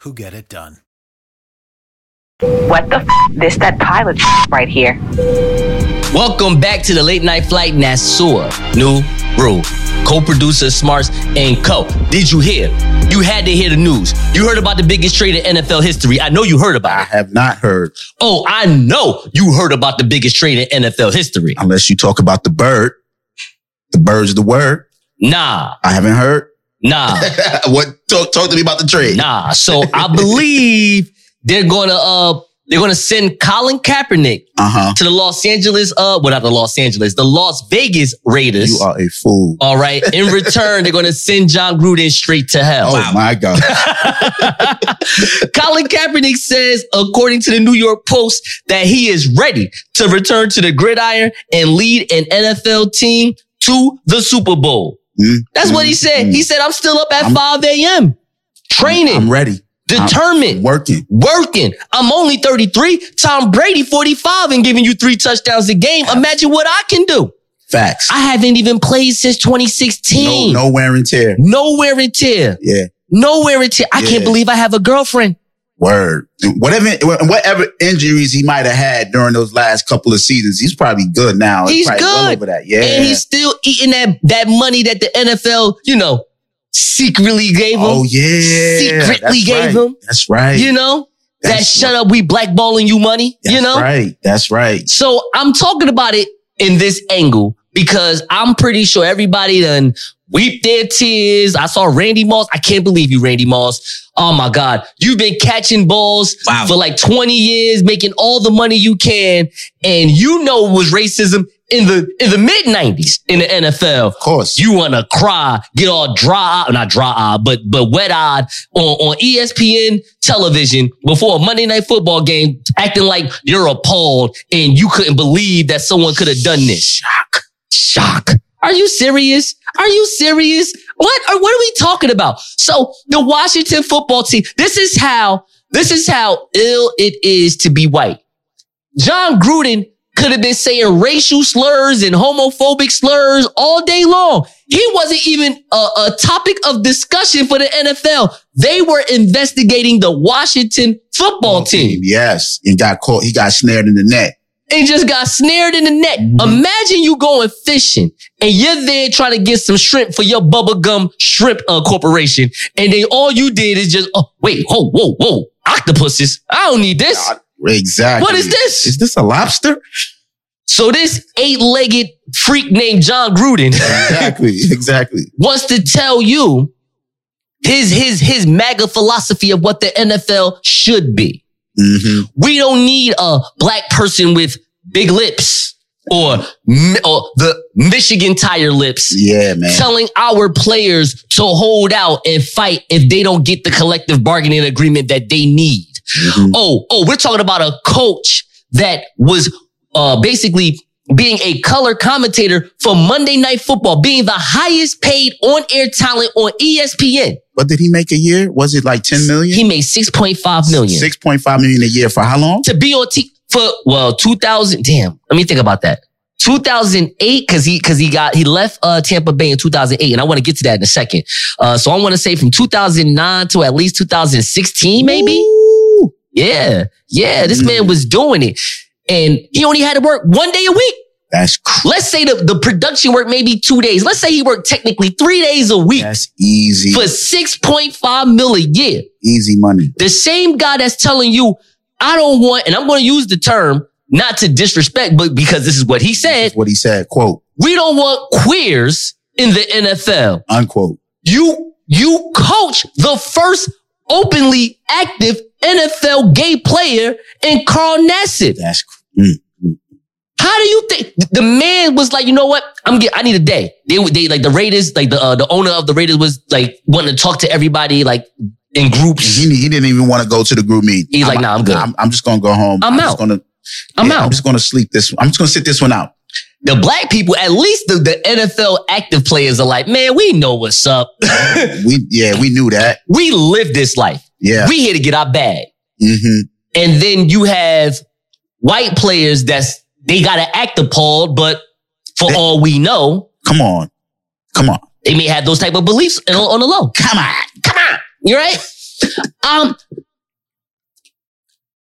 who get it done. What the f? This that pilot right here. Welcome back to the late night flight Nassau. New rule. Co-producer Smarts and Co. Did you hear? You had to hear the news. You heard about the biggest trade in NFL history. I know you heard about it. I have not heard, Oh, I know you heard about the biggest trade in NFL history. unless you talk about the bird. The bird's the word. Nah, I haven't heard. Nah. *laughs* what? Talk, talk to me about the trade. Nah. So I *laughs* believe they're gonna uh they're gonna send Colin Kaepernick Uh huh. to the Los Angeles uh well not the Los Angeles, the Las Vegas Raiders. You are a fool. All right. In *laughs* return, they're gonna send Jon Gruden straight to hell. Oh my God. Colin Kaepernick says, according to the New York Post, that he is ready to return to the gridiron and lead an NFL team to the Super Bowl. Mm, That's what he said. mm. He said, I'm still up at I'm- 5 a.m. Training, I'm ready. determined, Working. working. I'm only 33. Tom Brady, 45 and giving you three touchdowns a game. Imagine what I can do. Facts. I haven't even played since No, 2016. no wear and tear. No wear and tear. Yeah. No wear and tear. I Yeah. can't believe I have a girlfriend. Word. Whatever, whatever injuries he might have had during those last couple of seasons, he's probably good now. He's probably well good. over that. Yeah. And he's still eating that, that money that the NFL, you know, secretly gave him. oh yeah. Secretly That's gave right. him. That's right. You know, that That's shut up, we blackballing you money, That's you know? right. That's right. So I'm talking about it in this angle because I'm pretty sure everybody done weep their tears. I saw Randy Moss. I can't believe you, Randy Moss. Oh my God. You've been catching balls Wow. for like 20 years, making all the money you can. And you know it was racism in the, in the mid nineties in the NFL. Of course. You want to cry, get all dry, not dry eyed, but, but wet eyed on, on ESPN television before a Monday night football game, acting like you're appalled and you couldn't believe that someone could have done this. Shock. Shock. Are you serious? Are you serious? What are, what are we talking about? So the Washington football team, this is how, this is how ill it is to be white. Jon Gruden could have been saying racial slurs and homophobic slurs all day long. He wasn't even a, a topic of discussion for the NFL. They were investigating the Washington football team Yes. And got caught. He got snared in the net. And just got snared in the net. Imagine you going fishing and you're there trying to get some shrimp for your bubblegum shrimp uh, corporation. And then all you did is just, oh, wait, whoa, whoa, whoa, octopuses. I don't need this. Exactly. What is this? Is this a lobster? So this eight-legged freak named Jon Gruden Exactly. *laughs* Exactly. wants to tell you his his his MAGA philosophy of what the NFL should be. Hmm We don't need a black person with big lips or, or the Michigan tire lips Yeah, man. telling our players to hold out and fight if they don't get the collective bargaining agreement that they need. Mhm. Oh, oh, we're talking about a coach that was uh, basically being a color commentator for Monday Night Football, being the highest paid on-air talent on ESPN. What did he make a year? Was it like 10 million? He made 6.5 million. 6.5 million a year for how long? to be on T for well 2000 damn let me think about that 2008 because he because he got he left uh Tampa Bay in 2008 and I want to get to that in a second uh so I want to say from 2009 to at least 2016 maybe Ooh. yeah yeah this Mm. man was doing it and he only had to work one day a week That's cr- let's say the, the production worked maybe two days let's say he worked technically three days a week that's easy. for 6.5 mil a year Easy money. the same guy that's telling you, I don't want, and I'm going to use the term not to disrespect, but because this is what he said, what he said. Quote, we don't want queers in the NFL. unquote. You, you coach the first openly active NFL gay player in Carl Nassib. That's cr- mm. How do you think the man was like, you know what? I'm get, I need a day. They would- they like the Raiders, like the uh, the owner of the Raiders was like wanting to talk to everybody like in groups. He, he didn't even want to go to the group meeting. He's like, nah, I'm good. I'm, I'm just gonna go home. I'm just out. gonna. I'm yeah, out. I'm just gonna sleep this. I'm just gonna sit this one out. the black people, at least the, the NFL active players are like, man, we know what's up. *laughs* We yeah, we knew that. we live this life. Yeah. We here to get our bag. hmm And then you have white players that's, they got to act appalled, but for They- all we know, Come on, come on, they may have those type of beliefs on, on the low. come on. Come on. you're right? um,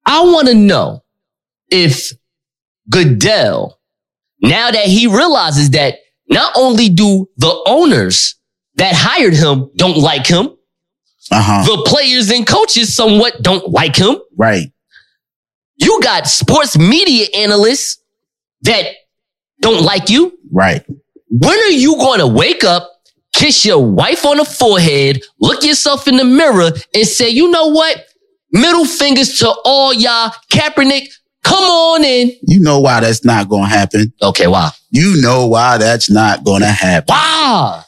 I want to know if Goodell, now that he realizes that not only do the owners that hired him don't like him, Uh huh. the players and coaches somewhat don't like him. Right. You got sports media analysts that don't like you. Right. When are you going to wake up, kiss your wife on the forehead, look yourself in the mirror and say, you know what? Middle fingers to all y'all. Kaepernick, come on in. You know why that's not gonna happen. Okay, Why? You know why that's not gonna happen. Wow.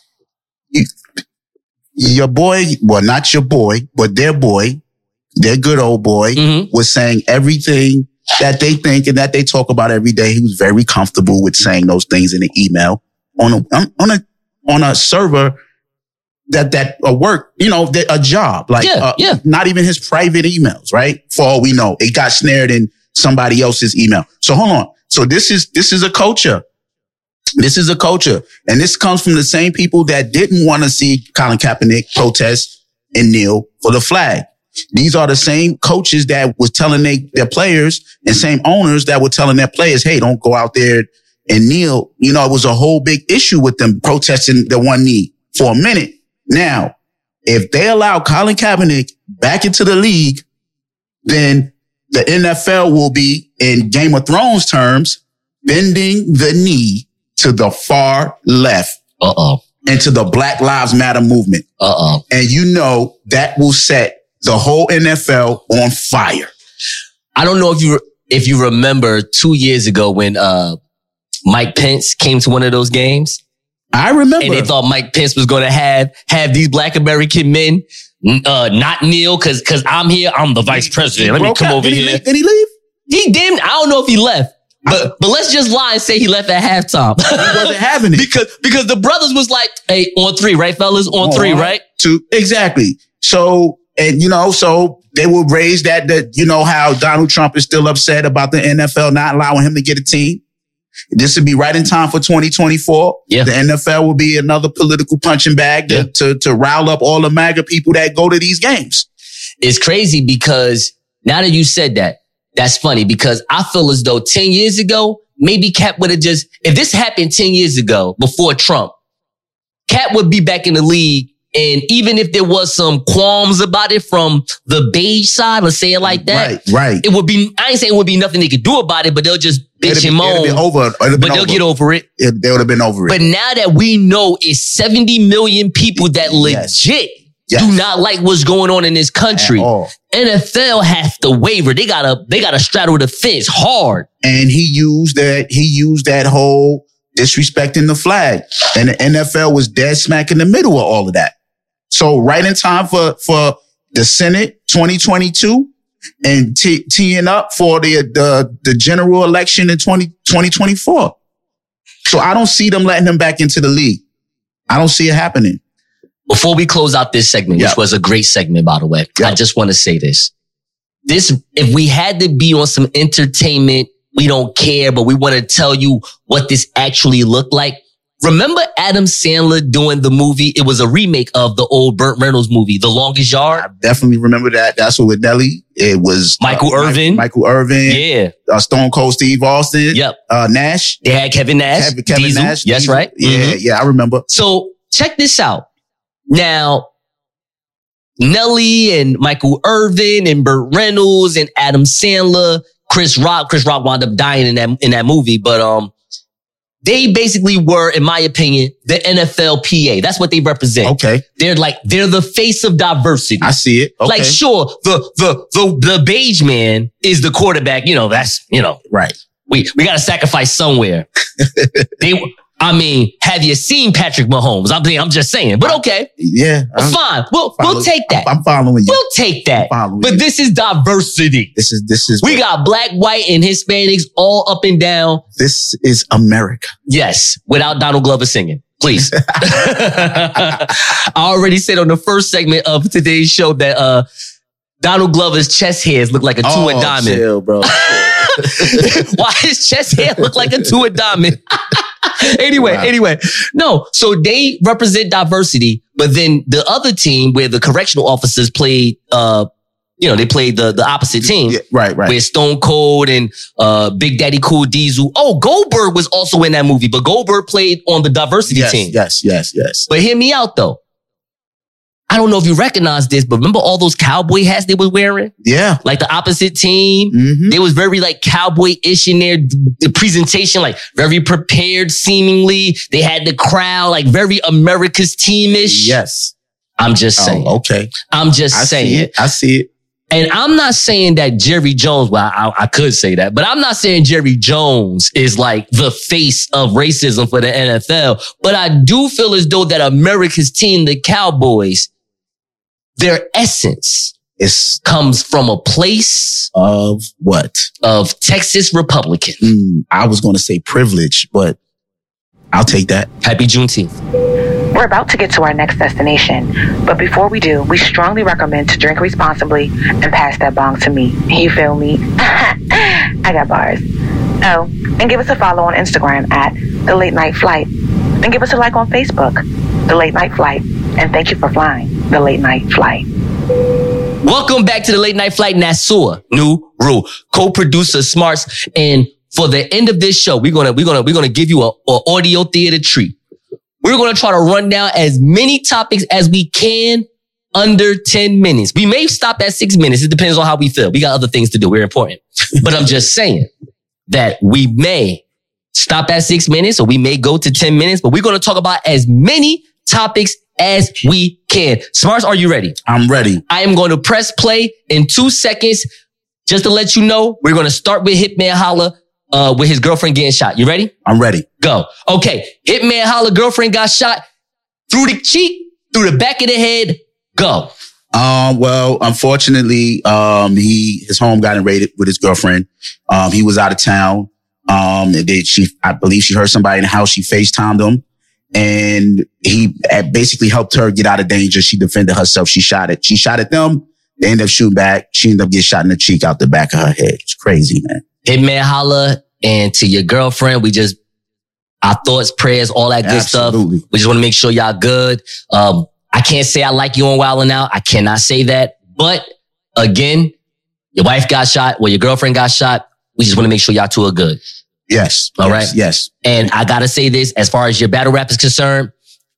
Your boy, well, not your boy, but their boy, their good old boy, Mhm. was saying everything that they think and that they talk about every day. He was very comfortable with saying those things in an email on a on on a on a server that that a work, you know, that a job like Yeah, uh, yeah. not even his private emails, right? For all we know, it got snared in somebody else's email. So hold on. So this is this is a culture. This is a culture, and this comes from the same people that didn't want to see Colin Kaepernick protest and kneel for the flag. These are the same coaches that was telling they, their players and same owners that were telling their players, "Hey, don't go out there and kneel." You know, it was a whole big issue with them protesting the one knee for a minute. Now, if they allow Colin Kaepernick back into the league, then the NFL will be, in Game of Thrones terms, bending the knee to the far left Uh oh. and to the Black Lives Matter movement. Uh oh. And you know that will set the whole NFL on fire. I don't know if you if you remember two years ago when uh Mike Pence came to one of those games. I remember. and they thought Mike Pence was going to have have these Black American men uh, not kneel because because I'm here. I'm the vice president. Let me come out. over did He here. leave? Did he leave? He didn't. I don't know if he left, but but let's just lie and say he left at halftime. He wasn't having it. *laughs* because because the brothers was like, hey, on three, right, fellas, on three, On right? Two, exactly. So and you know, so they will raise that that you know how Donald Trump is still upset about the NFL not allowing him to get a team. This would be right in time for 2024. Yeah. The NFL will be another political punching bag to, Yeah. to, to rile up all the MAGA people that go to these games. It's crazy because now that you said that, that's funny because I feel as though 10 years ago, maybe Kap would have just, if this happened 10 years ago before Trump, Kap would be back in the league And even if there was some qualms about it from the beige side, let's say it like that, Right, right. it would be, I ain't saying it would be nothing they could do about it, but they'll just It'd bitch be- and it'd moan. over. It'd But they'll over. get over it. It, they would have been over it. But now that we know it's 70 million people that Yes. legit Yes. do not like what's going on in this country, NFL has to waver. They gotta, they gotta straddle the fence hard. and he used that he used that whole disrespecting the flag and the NFL was dead smack in the middle of all of that. So right in time for for the Senate 2022 and t- teeing up for the the the general election in 20, 2024. So I don't see them letting him back into the league. I don't see it happening. Before we close out this segment, Yeah. which was a great segment, by the way, Yeah. I just want to say this. This, if we had to be on some entertainment, we don't care, but we want to tell you what this actually looked like. Remember Adam Sandler doing the movie? It was a remake of the old Burt Reynolds movie, The Longest Yard. I definitely remember that. That's what with Nelly. It was Michael uh, Mike- Irvin. Michael Irvin. Yeah. Uh, Stone Cold Steve Austin. Yep. Uh, Nash. They had Kevin Nash. Kevin, Kevin Diesel. Nash. Yes, Diesel. right. Yeah, Mhm. yeah, I remember. So check this out. Now, Nelly and Michael Irvin and Burt Reynolds and Adam Sandler, Chris Rock. Chris Rock wound up dying in that in that movie, but um, they basically were, in my opinion, the NFLPA. That's what they represent. Okay, They're like they're the face of diversity. I see it. Okay, Like, sure, the the the the beige man is the quarterback. You know, that's you know, right. we we got to sacrifice somewhere. *laughs* they, I mean, have you seen Patrick Mahomes? I'm I'm just saying, but okay, Yeah, I'm, fine. We'll follow- we'll take that. I'm following you. We'll take that. But you. this is diversity. This is this is We got black, white, and Hispanics all up and down. this is America. Yes, without Donald Glover singing. Please. *laughs* I already said on the first segment of today's show that uh Donald Glover's chest hairs look like a two oh, and diamond. chill, bro. *laughs* Why his chest hair look like a two and diamond? *laughs* *laughs* anyway, Wow. anyway, no. So they represent diversity, but then the other team where the correctional officers played, uh, you know, they played the the opposite team. Yeah, right, right. Where Stone Cold and uh, Big Daddy Cool Diesel. Oh, Goldberg was also in that movie, but Goldberg played on the diversity yes, team. yes, yes, yes. But hear me out though. I don't know if you recognize this, but remember all those cowboy hats they were wearing? Yeah. Like the opposite team? hmm They was very like cowboy-ish in their the presentation, like very prepared seemingly. They had the crowd, like very America's teamish. Yes. I'm just saying. Oh, okay. I'm just I saying. see it. I see it. And I'm not saying that Jerry Jones, well, I, I could say that, but I'm not saying Jerry Jones is like the face of racism for the NFL. But I do feel as though that America's team, the Cowboys, their essence It's comes from a place of what? of Texas Republican. Mm, I was going to say privilege, but I'll take that. Happy Juneteenth. We're about to get to our next destination, but before we do, we strongly recommend to drink responsibly and pass that bong to me. You feel me? *laughs* I got bars. Oh, and give us a follow on Instagram at The Late Night Flight. And give us a like on Facebook, The Late Night Flight. And thank you for flying The Late Night Flight. Welcome back to the late night flight. Nasua, new rule, co-producer Smarts. And for the end of this show, we're gonna we're gonna we're gonna give you a, a audio theater treat. We're gonna try to run down as many topics as we can under 10 minutes. We may stop at six minutes. It depends on how we feel. We got other things to do. We're important. But I'm just saying that we may stop at six minutes or we may go to 10 minutes, but we're gonna talk about as many topics as we can. Smarts, are you ready? I'm ready. I am going to press play in two seconds. Just to let you know, we're going to start with Hitman Holla uh, with his girlfriend getting shot. You ready? I'm ready. Go. Okay. Hitman Holla girlfriend got shot through the cheek, through the back of the head. Go. Um, well, unfortunately, um, he, his home got invaded with his girlfriend. Um, he was out of town. Um, and they, she, I believe she heard somebody in the house. She FaceTimed him and he uh, basically helped her get out of danger. She defended herself. She shot it. She shot at them. They ended up shooting back. She ended up getting shot in the cheek out the back of her head. It's crazy, man. Hitman Holla and to your girlfriend, we just, our thoughts, prayers, all that good stuff. We just want to make sure y'all good. Um, I can't say I like you on Wild and Out. I cannot say that. But again, your wife got shot, well, your girlfriend got shot. We just want to make sure y'all two are good. Yes. All yes, right. Yes. And I gotta say this, as far as your battle rap is concerned,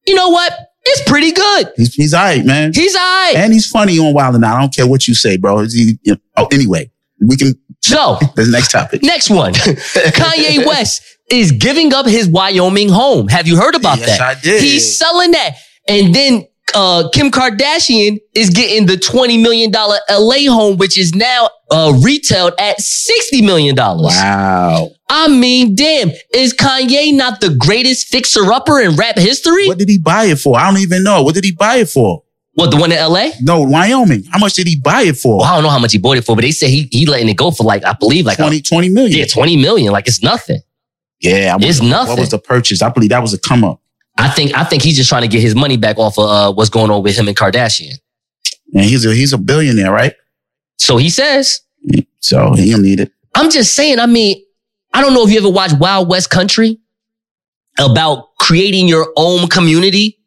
you know what? It's pretty good. He's, he's all right, man. He's all right. and he's funny on Wild and Out. I don't care what you say, bro. He- you know- oh, anyway, we can. So, *laughs* The next topic. next one. *laughs* Kanye *laughs* West is giving up his Wyoming home. Have you heard about Yes, that? I did. He's selling that. And then uh, Kim Kardashian is getting the $20 million LA home, which is now uh, retailed at $60 million. Wow. I mean, damn, is Kanye not the greatest fixer upper in rap history? What did he buy it for? I don't even know. What did he buy it for? What, the one in LA? No, Wyoming. How much did he buy it for? Well, I don't know how much he bought it for, but they say he, he letting it go for like, I believe like, 20, 20 million. yeah, 20 million. Like it's nothing. Yeah, I It's nothing. What was the purchase? I believe that was a come up. I think, I think he's just trying to get his money back off of uh, what's going on with him and Kardashian. And he's a he's a billionaire, right? So he says, So he don't need it. I'm just saying, I mean, I don't know if you ever watched Wild West Country about creating your own community,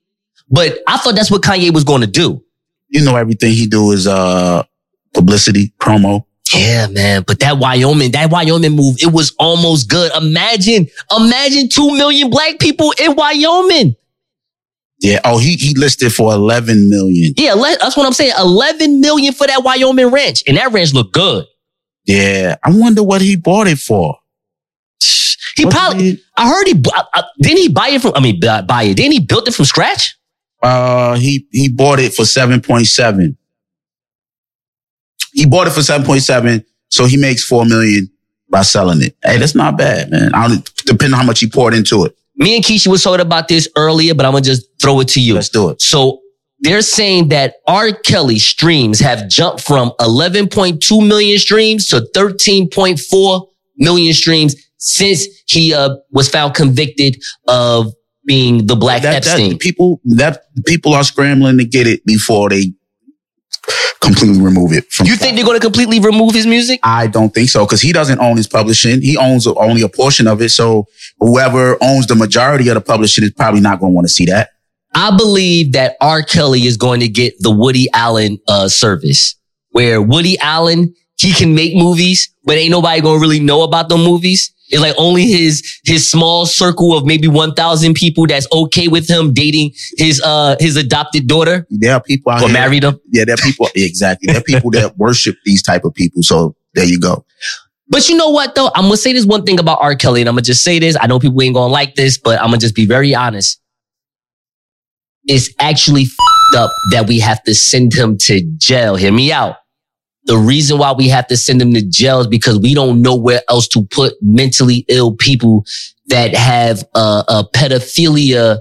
but I thought that's what Kanye was going to do. You know everything he do is uh publicity, promo. Yeah, man. But that Wyoming, that Wyoming move, it was almost good. Imagine, imagine 2 million black people in Wyoming. Yeah. Oh, he he listed for eleven million. Yeah, that's what I'm saying. 11 million for that Wyoming ranch. And that ranch looked good. Yeah. I wonder what he bought it for. He What probably, did I heard he, uh, uh, didn't he buy it from, I mean, bu- buy it. Didn't he build it from scratch? Uh, he he bought it for seven point seven. He bought it for seven point seven, so he makes four million by selling it. Hey, that's not bad, man. I don't depending on how much he poured into it. Me and Keisha was talking about this earlier, but I'm to just throw it to you. Let's do it. So they're saying that R. Kelly streams have jumped from 11.2 million streams to 13.4 million streams since he uh, was found convicted of being the Black That, Epstein. that people that people are scrambling to get it before they completely remove it from. you think they're going to completely remove his music? I don't think so because he doesn't own his publishing. He owns only a portion of it. So whoever owns the majority of the publishing is probably not going to want to see that. I believe that R. Kelly is going to get the Woody Allen uh, service where Woody Allen, he can make movies, but ain't nobody going to really know about the movies. It's like only his, his small circle of maybe 1,000 people that's okay with him dating his, uh, his adopted daughter There are people out or here. married him. Yeah, there are people. *laughs* exactly. There are people that worship these type of people. So there you go. But you know what though? I'm gonna say this one thing about R. Kelly, and I'm gonna just say this. I know people ain't gonna like this, but I'm gonna just be very honest. It's actually up that we have to send him to jail. Hear me out. The reason why we have to send them to jail is because we don't know where else to put mentally ill people that have a, a pedophilia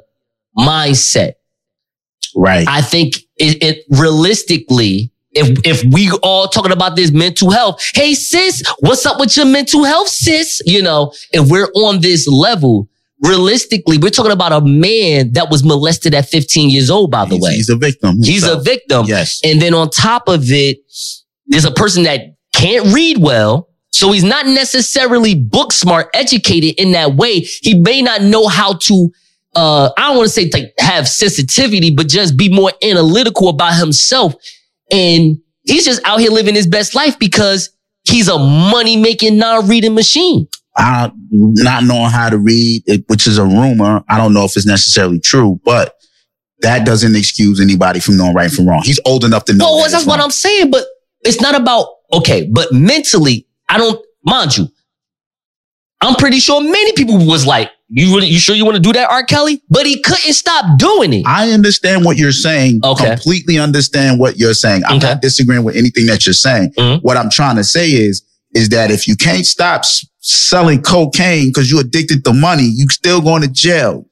mindset. Right. I think it, it realistically, if if we all talking about this mental health, hey sis, what's up with your mental health, sis? You know, if we're on this level, realistically, we're talking about a man that was molested at 15 years old, by the he's, way. he's a victim. He's a victim. Yes. And then on top of it, there's a person that can't read well. So he's not necessarily book smart, educated in that way. He may not know how to, uh, I don't want to say like have sensitivity, but just be more analytical about himself. And he's just out here living his best life because he's a money making, non reading machine. I, not knowing how to read, which is a rumor. I don't know if it's necessarily true, but that doesn't excuse anybody from knowing right from wrong. He's old enough to know. No, that that's what wrong. I'm saying, but it's not about, okay, but mentally, I don't, mind you, I'm pretty sure many people was like, you really, you sure you want to do that, R. Kelly? But he couldn't stop doing it. I understand what you're saying. Okay. Completely understand what you're saying. I'm Okay. not disagreeing with anything that you're saying. Mhm. What I'm trying to say is, is that if you can't stop selling cocaine because you're addicted to money, you still going to jail.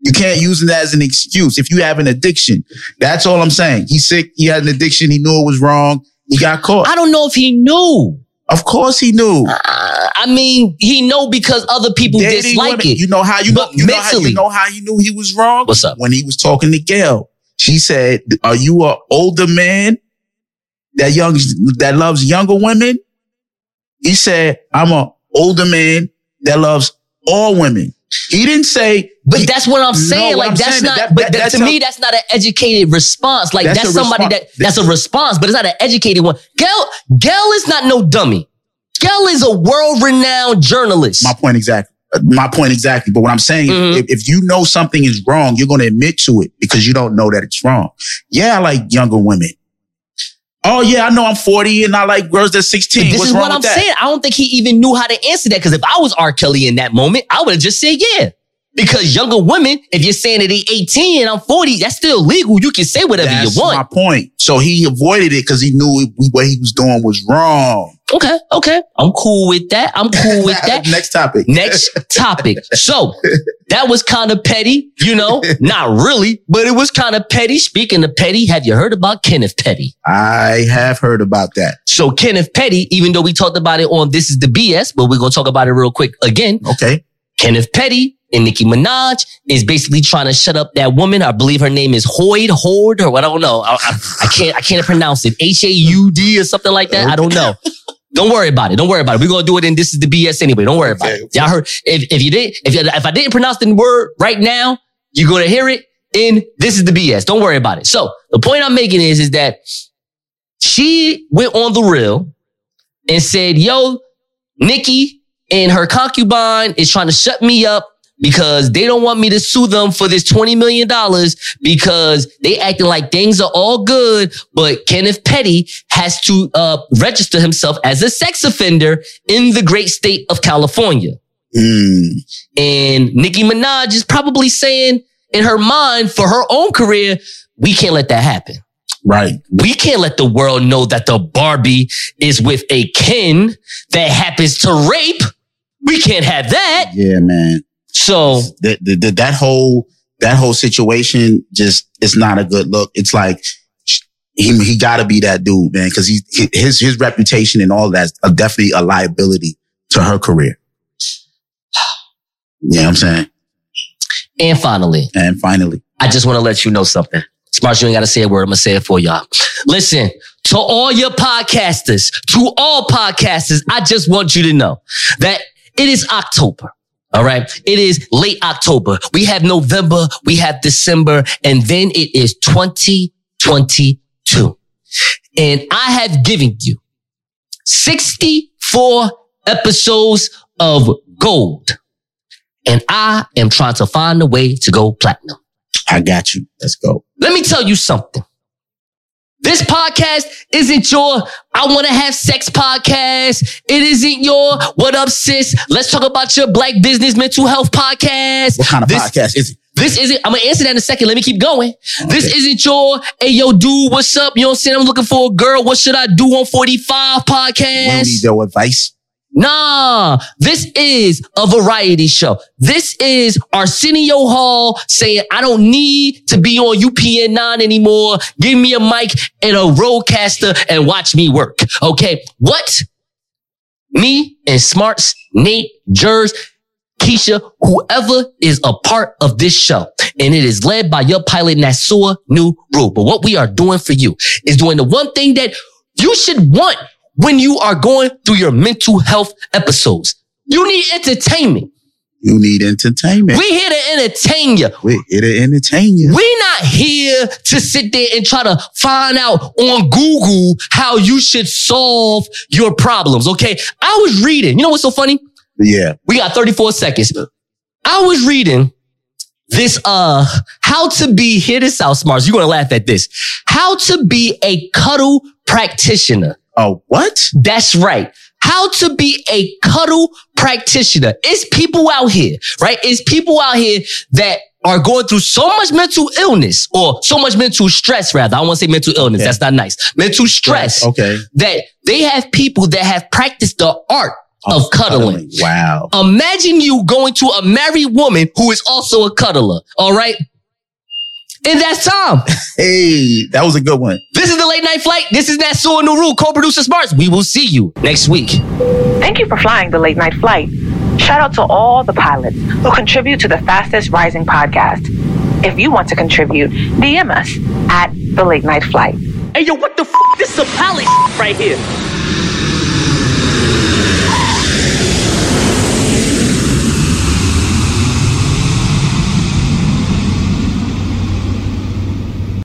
You can't use it as an excuse if you have an addiction. That's all I'm saying. He's sick. He had an addiction. He knew it was wrong. He got caught. I don't know if he knew. Of course he knew. Uh, I mean, he know because other people dislike women. it. You know how you know, you know how mentally- you know how he knew he was wrong? What's up? When he was talking to Gayle. She said, Are you a older man that young that loves younger women? He said, I'm a older man that loves all women. He didn't say But that's what I'm saying. what like I'm that's saying, not. that- but that- that- that's to a- me, that's not an educated response. Like That's that's, somebody response. that that's a response, but it's not an educated one. Gayle, Gayle is not no dummy. Gayle is a world renowned journalist. my point exactly. My point exactly. But what I'm saying, Mhm. if, if you know something is wrong, you're going to admit to it because you don't know that it's wrong. Yeah, I like younger women. Oh yeah, I know I'm 40 and I like girls that's 16. This What's is what I'm that? saying. I don't think he even knew how to answer that. Because if I was R. Kelly in that moment, I would have just said yeah. Because younger women, if you're saying that they 18 and I'm 40, that's still legal. You can say whatever That's you want. That's my point. So he avoided it because he knew what he was doing was wrong. Okay, okay. I'm cool with that. I'm cool with *laughs* that. Next topic. Next topic. *laughs* So that was kind of petty, you know, not really, but it was kind of petty. Speaking of petty, have you heard about Kenneth Petty? I have heard about that. So Kenneth Petty, even though we talked about it on This is the BS, but we're going to talk about it real quick again. Okay. Kenneth Petty and Nicki Minaj is basically trying to shut up that woman. I believe her name is Hoyd Horde or what I don't know. I, I, I can't I can't pronounce it. H A U D or something like that. I don't know. *laughs* Don't worry about it. Don't worry about it. We're gonna do it in this is the BS anyway. Don't worry about Okay, it. Y'all heard if, if you did if you, if I didn't pronounce the word right now, you're gonna hear it in this is the BS. Don't worry about it. So the point I'm making is is that she went on the real and said, "Yo, Nikki and her concubine is trying to shut me up because they don't want me to sue them for this $20 million because they acting like things are all good, but Kenneth Petty has to uh, register himself as a sex offender in the great state of California. Mm. And Nicki Minaj is probably saying in her mind for her own career, we can't let that happen. Right. We can't let the world know that the Barbie is with a Ken that happens to rape. We can't have that. Yeah, man. So That, that, that whole, that whole situation just, it's not a good look. It's like, he, he gotta be that dude, man. Cause he, his, his reputation and all that's definitely a liability to her career. Yeah, I'm saying. And finally, And finally, I just want to let you know something. Smart, you ain't got to say a word. I'm going to say it for y'all. Listen, to all your podcasters, to all podcasters, I just want you to know that it is October. All right. It is late October. We have November. We have December. And then it is 2022. And I have given you 64 episodes of gold. And I am trying to find a way to go platinum. I got you. Let's go. Let me tell you something. This podcast isn't your I want to have sex podcast. It isn't your what up sis. Let's talk about your black business mental health podcast. What kind of This- podcast is it? This isn't, I'm gonna answer that in a second. Let me keep going. This isn't your, hey, yo, dude, what's up? You know what I'm saying? I'm looking for a girl. What should I do on 45 podcast? We need your advice. Nah, this is a variety show. This is Arsenio Hall saying, I don't need to be on UPN 9 anymore. Give me a mic and a RODECaster and watch me work. Okay. What? Me and Smarts, Nate, Jers, Keisha, whoever is a part of this show. And it is led by your pilot, Nasua New Rule. But what we are doing for you is doing the one thing that you should want when you are going through your mental health episodes. You need entertainment. You need entertainment. We're here to entertain you. We're here to entertain you. We're not here to sit there and try to find out on Google how you should solve your problems. Okay. I was reading, you know what's so funny? yeah. We got 34 seconds. I was reading this, uh, how to be, hear this out, smarts. You're going to laugh at this. How to be a cuddle practitioner. Oh, what? That's right. How to be a cuddle practitioner. It's people out here, right? It's people out here that are going through so much mental illness or so much mental stress, rather. I want to say mental illness. Okay. That's not nice. Mental stress Okay. that they have people that have practiced the art of cuddling. Wow. Imagine you going to a married woman who is also a cuddler. All right. And that's Tom. Hey, that was a good one. This is the late night flight. This is Nassau Nuru, co-producer Smarts. We will see you next week. Thank you for flying the late night flight. Shout out to all the pilots who contribute to the fastest rising podcast. If you want to contribute, DM us at the late night flight. Hey, yo, what the f? This is a pilot right here.